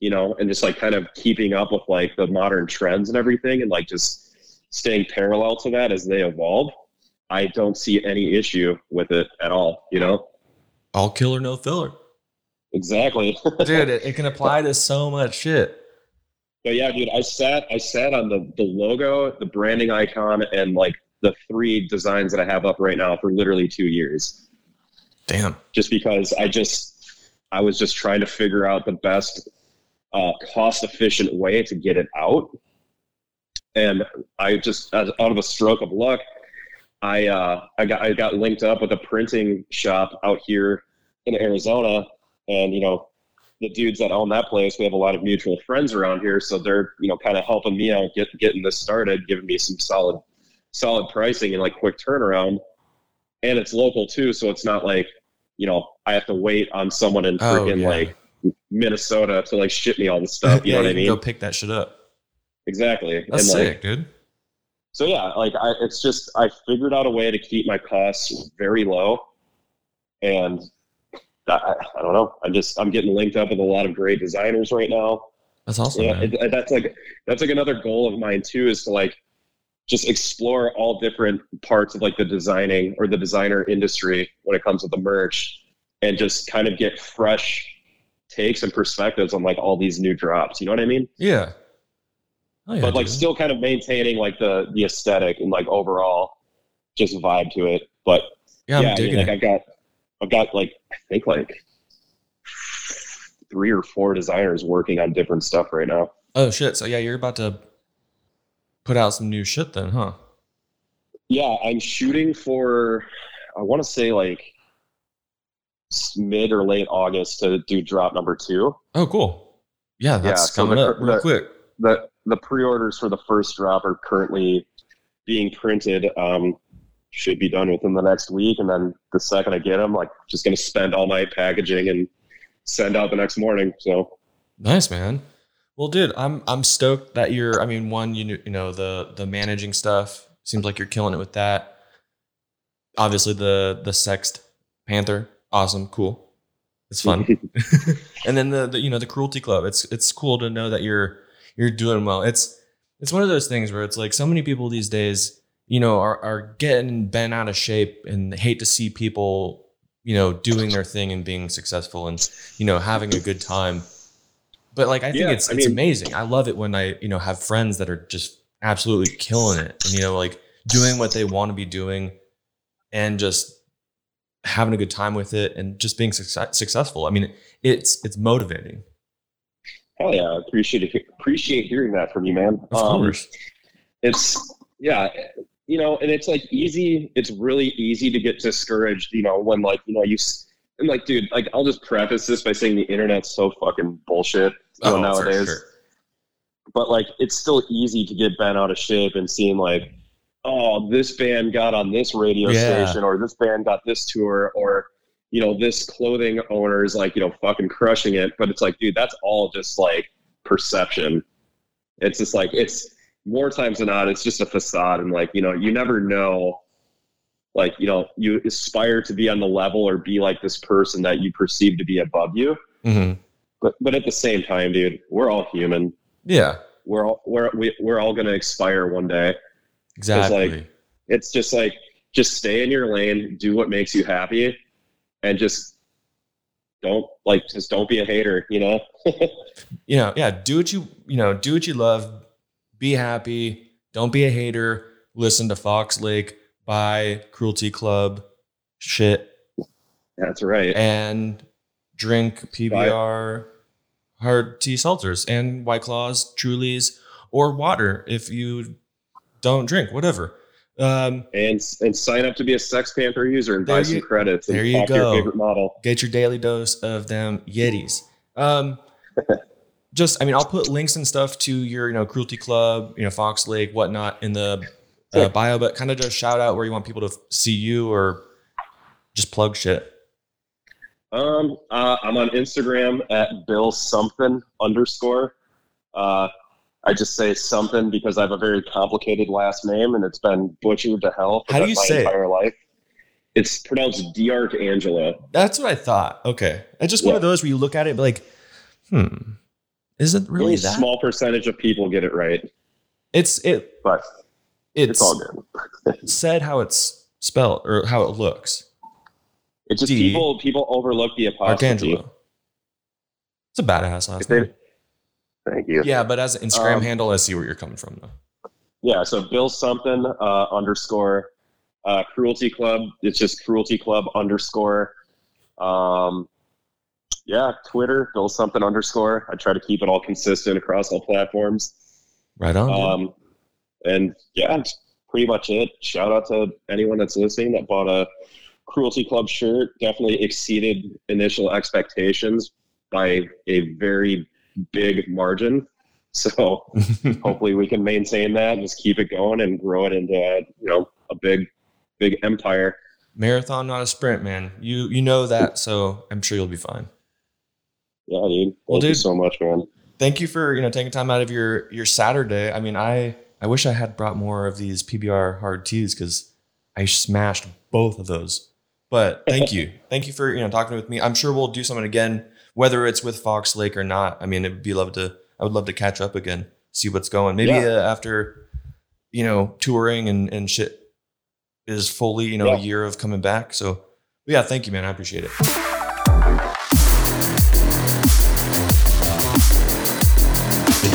you know, and just like kind of keeping up with like the modern trends and everything, and like just staying parallel to that as they evolve, I don't see any issue with it at all. You know, All killer, no filler. exactly. Dude, it, it can apply to so much shit. But yeah, dude, I sat I sat on the the logo, the branding icon, and like the three designs that I have up right now for literally two years. Damn. just because I just I was just trying to figure out the best uh, cost efficient way to get it out. And I just, out of a stroke of luck, I uh, I got I got linked up with a printing shop out here in Arizona, and you know the dudes that own that place, we have a lot of mutual friends around here, so they're you know kind of helping me out get getting this started, giving me some solid solid pricing and like quick turnaround, and it's local too, so it's not like you know I have to wait on someone in Oh, freaking yeah. like Minnesota to like ship me all this stuff. You yeah, know what I mean? Go pick that shit up. exactly. That's and like sick, dude. so yeah, like I, it's just I figured out a way to keep my costs very low, and I, I don't know. I'm just I'm getting linked up with a lot of great designers right now. That's awesome, yeah, it, that's like that's like another goal of mine too is to like just explore all different parts of like the designing or the designer industry when it comes to the merch, and just kind of get fresh takes and perspectives on like all these new drops. You know what I mean? yeah. Oh, yeah, but like dude. still kind of maintaining like the the aesthetic and like overall just vibe to it. But yeah, yeah, I'm I mean, digging like it. I've got I've got like I think like three or four designers working on different stuff right now. Oh shit! So yeah, you're about to put out some new shit then, huh? Yeah, I'm shooting for I want to say like mid or late August to do drop number two. Oh, cool. Yeah, that's so coming the- up real the- quick. the the pre-orders for the first drop are currently being printed um should be done within the next week and then the second i get them like just going to spend all night packaging and send out the next morning so Nice, man. Well, dude, I'm I'm stoked that you're. I mean, one, you you know the the managing stuff seems like you're killing it with that. Obviously, the the sext panther, awesome, cool, it's fun. and then the, the you know the cruelty club. It's it's cool to know that you're you're doing well. It's it's one of those things where it's like so many people these days, you know, are are getting bent out of shape and hate to see people, you know, doing their thing and being successful and you know having a good time. But like I think Yeah, it's I it's mean- amazing. I love it when I you know have friends that are just absolutely killing it and you know like doing what they want to be doing and just having a good time with it and just being success- successful. I mean, it's it's motivating. hell yeah I appreciate it appreciate hearing that from you man Of Um, course. it's yeah you know and it's like easy it's really easy to get discouraged you know when like you know you and like dude like i'll just preface this by saying the internet's so fucking bullshit you know, Oh, for nowadays sure. but like it's still easy to get bent out of shape and seeing like oh this band got on this radio Yeah. station or this band got this tour or you know this clothing owner is like you know fucking crushing it but it's like dude that's all just like perception it's just like it's more times than not it's just a facade and like you know you never know like you know you aspire to be on the level or be like this person that you perceive to be above you Mhm. but but at the same time dude we're all human Yeah, we're all we're we, we're all gonna expire one day. exactly. Like, It's just like just stay in your lane, do what makes you happy, and just don't like just don't be a hater. You know? you know, yeah, do what you you know, do what you love. Be happy. Don't be a hater. Listen to Fox Lake. Buy Cruelty Club shit That's right. and drink PBR hard tea seltzers and White Claws, Trulies, or water if you don't drink. Whatever. Um, And and sign up to be a Sex Panther user and buy There some you- credits and there you go. your favorite model. get your daily dose of them Yetis. Um, just, I mean, I'll put links and stuff to your, you know, Cruelty Club, you know, Fox Lake, whatnot in the uh, bio, but kind of just shout out where you want people to see you or just plug shit. Um, uh, I'm on Instagram at Bill something underscore. Uh, I just say something because I have a very complicated last name and it's been butchered to hell for How do my you say it? entire life. It's pronounced D'Arcangelo. That's what I thought. Okay. It's just one of those where you look at it like, hmm, is it really Only that? small percentage of people get it right, It's, it, but it's, it's, all good. said how it's spelled or how it looks. It's just D. people people overlook the apostrophe. Arcangelo. It's a badass last name. Thank you. Yeah, but as an Instagram Um, handle, I see where you're coming from though. Yeah, so Bill something uh, underscore uh, Cruelty Club. It's just Cruelty Club underscore. Um, yeah, Twitter, Bill something underscore. I try to keep it all consistent across all platforms. Right on. Um, and yeah, that's pretty much it. Shout out to anyone that's listening that bought a Cruelty Club shirt. Definitely exceeded initial expectations by a very big margin. So hopefully we can maintain that and just keep it going and grow it into uh, you know a big big empire. Marathon, not a sprint, man. You you know that, so I'm sure you'll be fine. Yeah, dude. Thank Well, you dude- so much, man. Thank you for you know taking time out of your your Saturday. I mean, I I wish I had brought more of these PBR hard teas because I smashed both of those. But thank you, thank you for you know talking with me. I'm sure we'll do something again, whether it's with Fox Lake or not. I mean, it'd be love to. I would love to catch up again, see what's going. Maybe Yeah. uh, after you know touring and and shit is fully you know a year of coming back. So yeah, thank you, man. I appreciate it.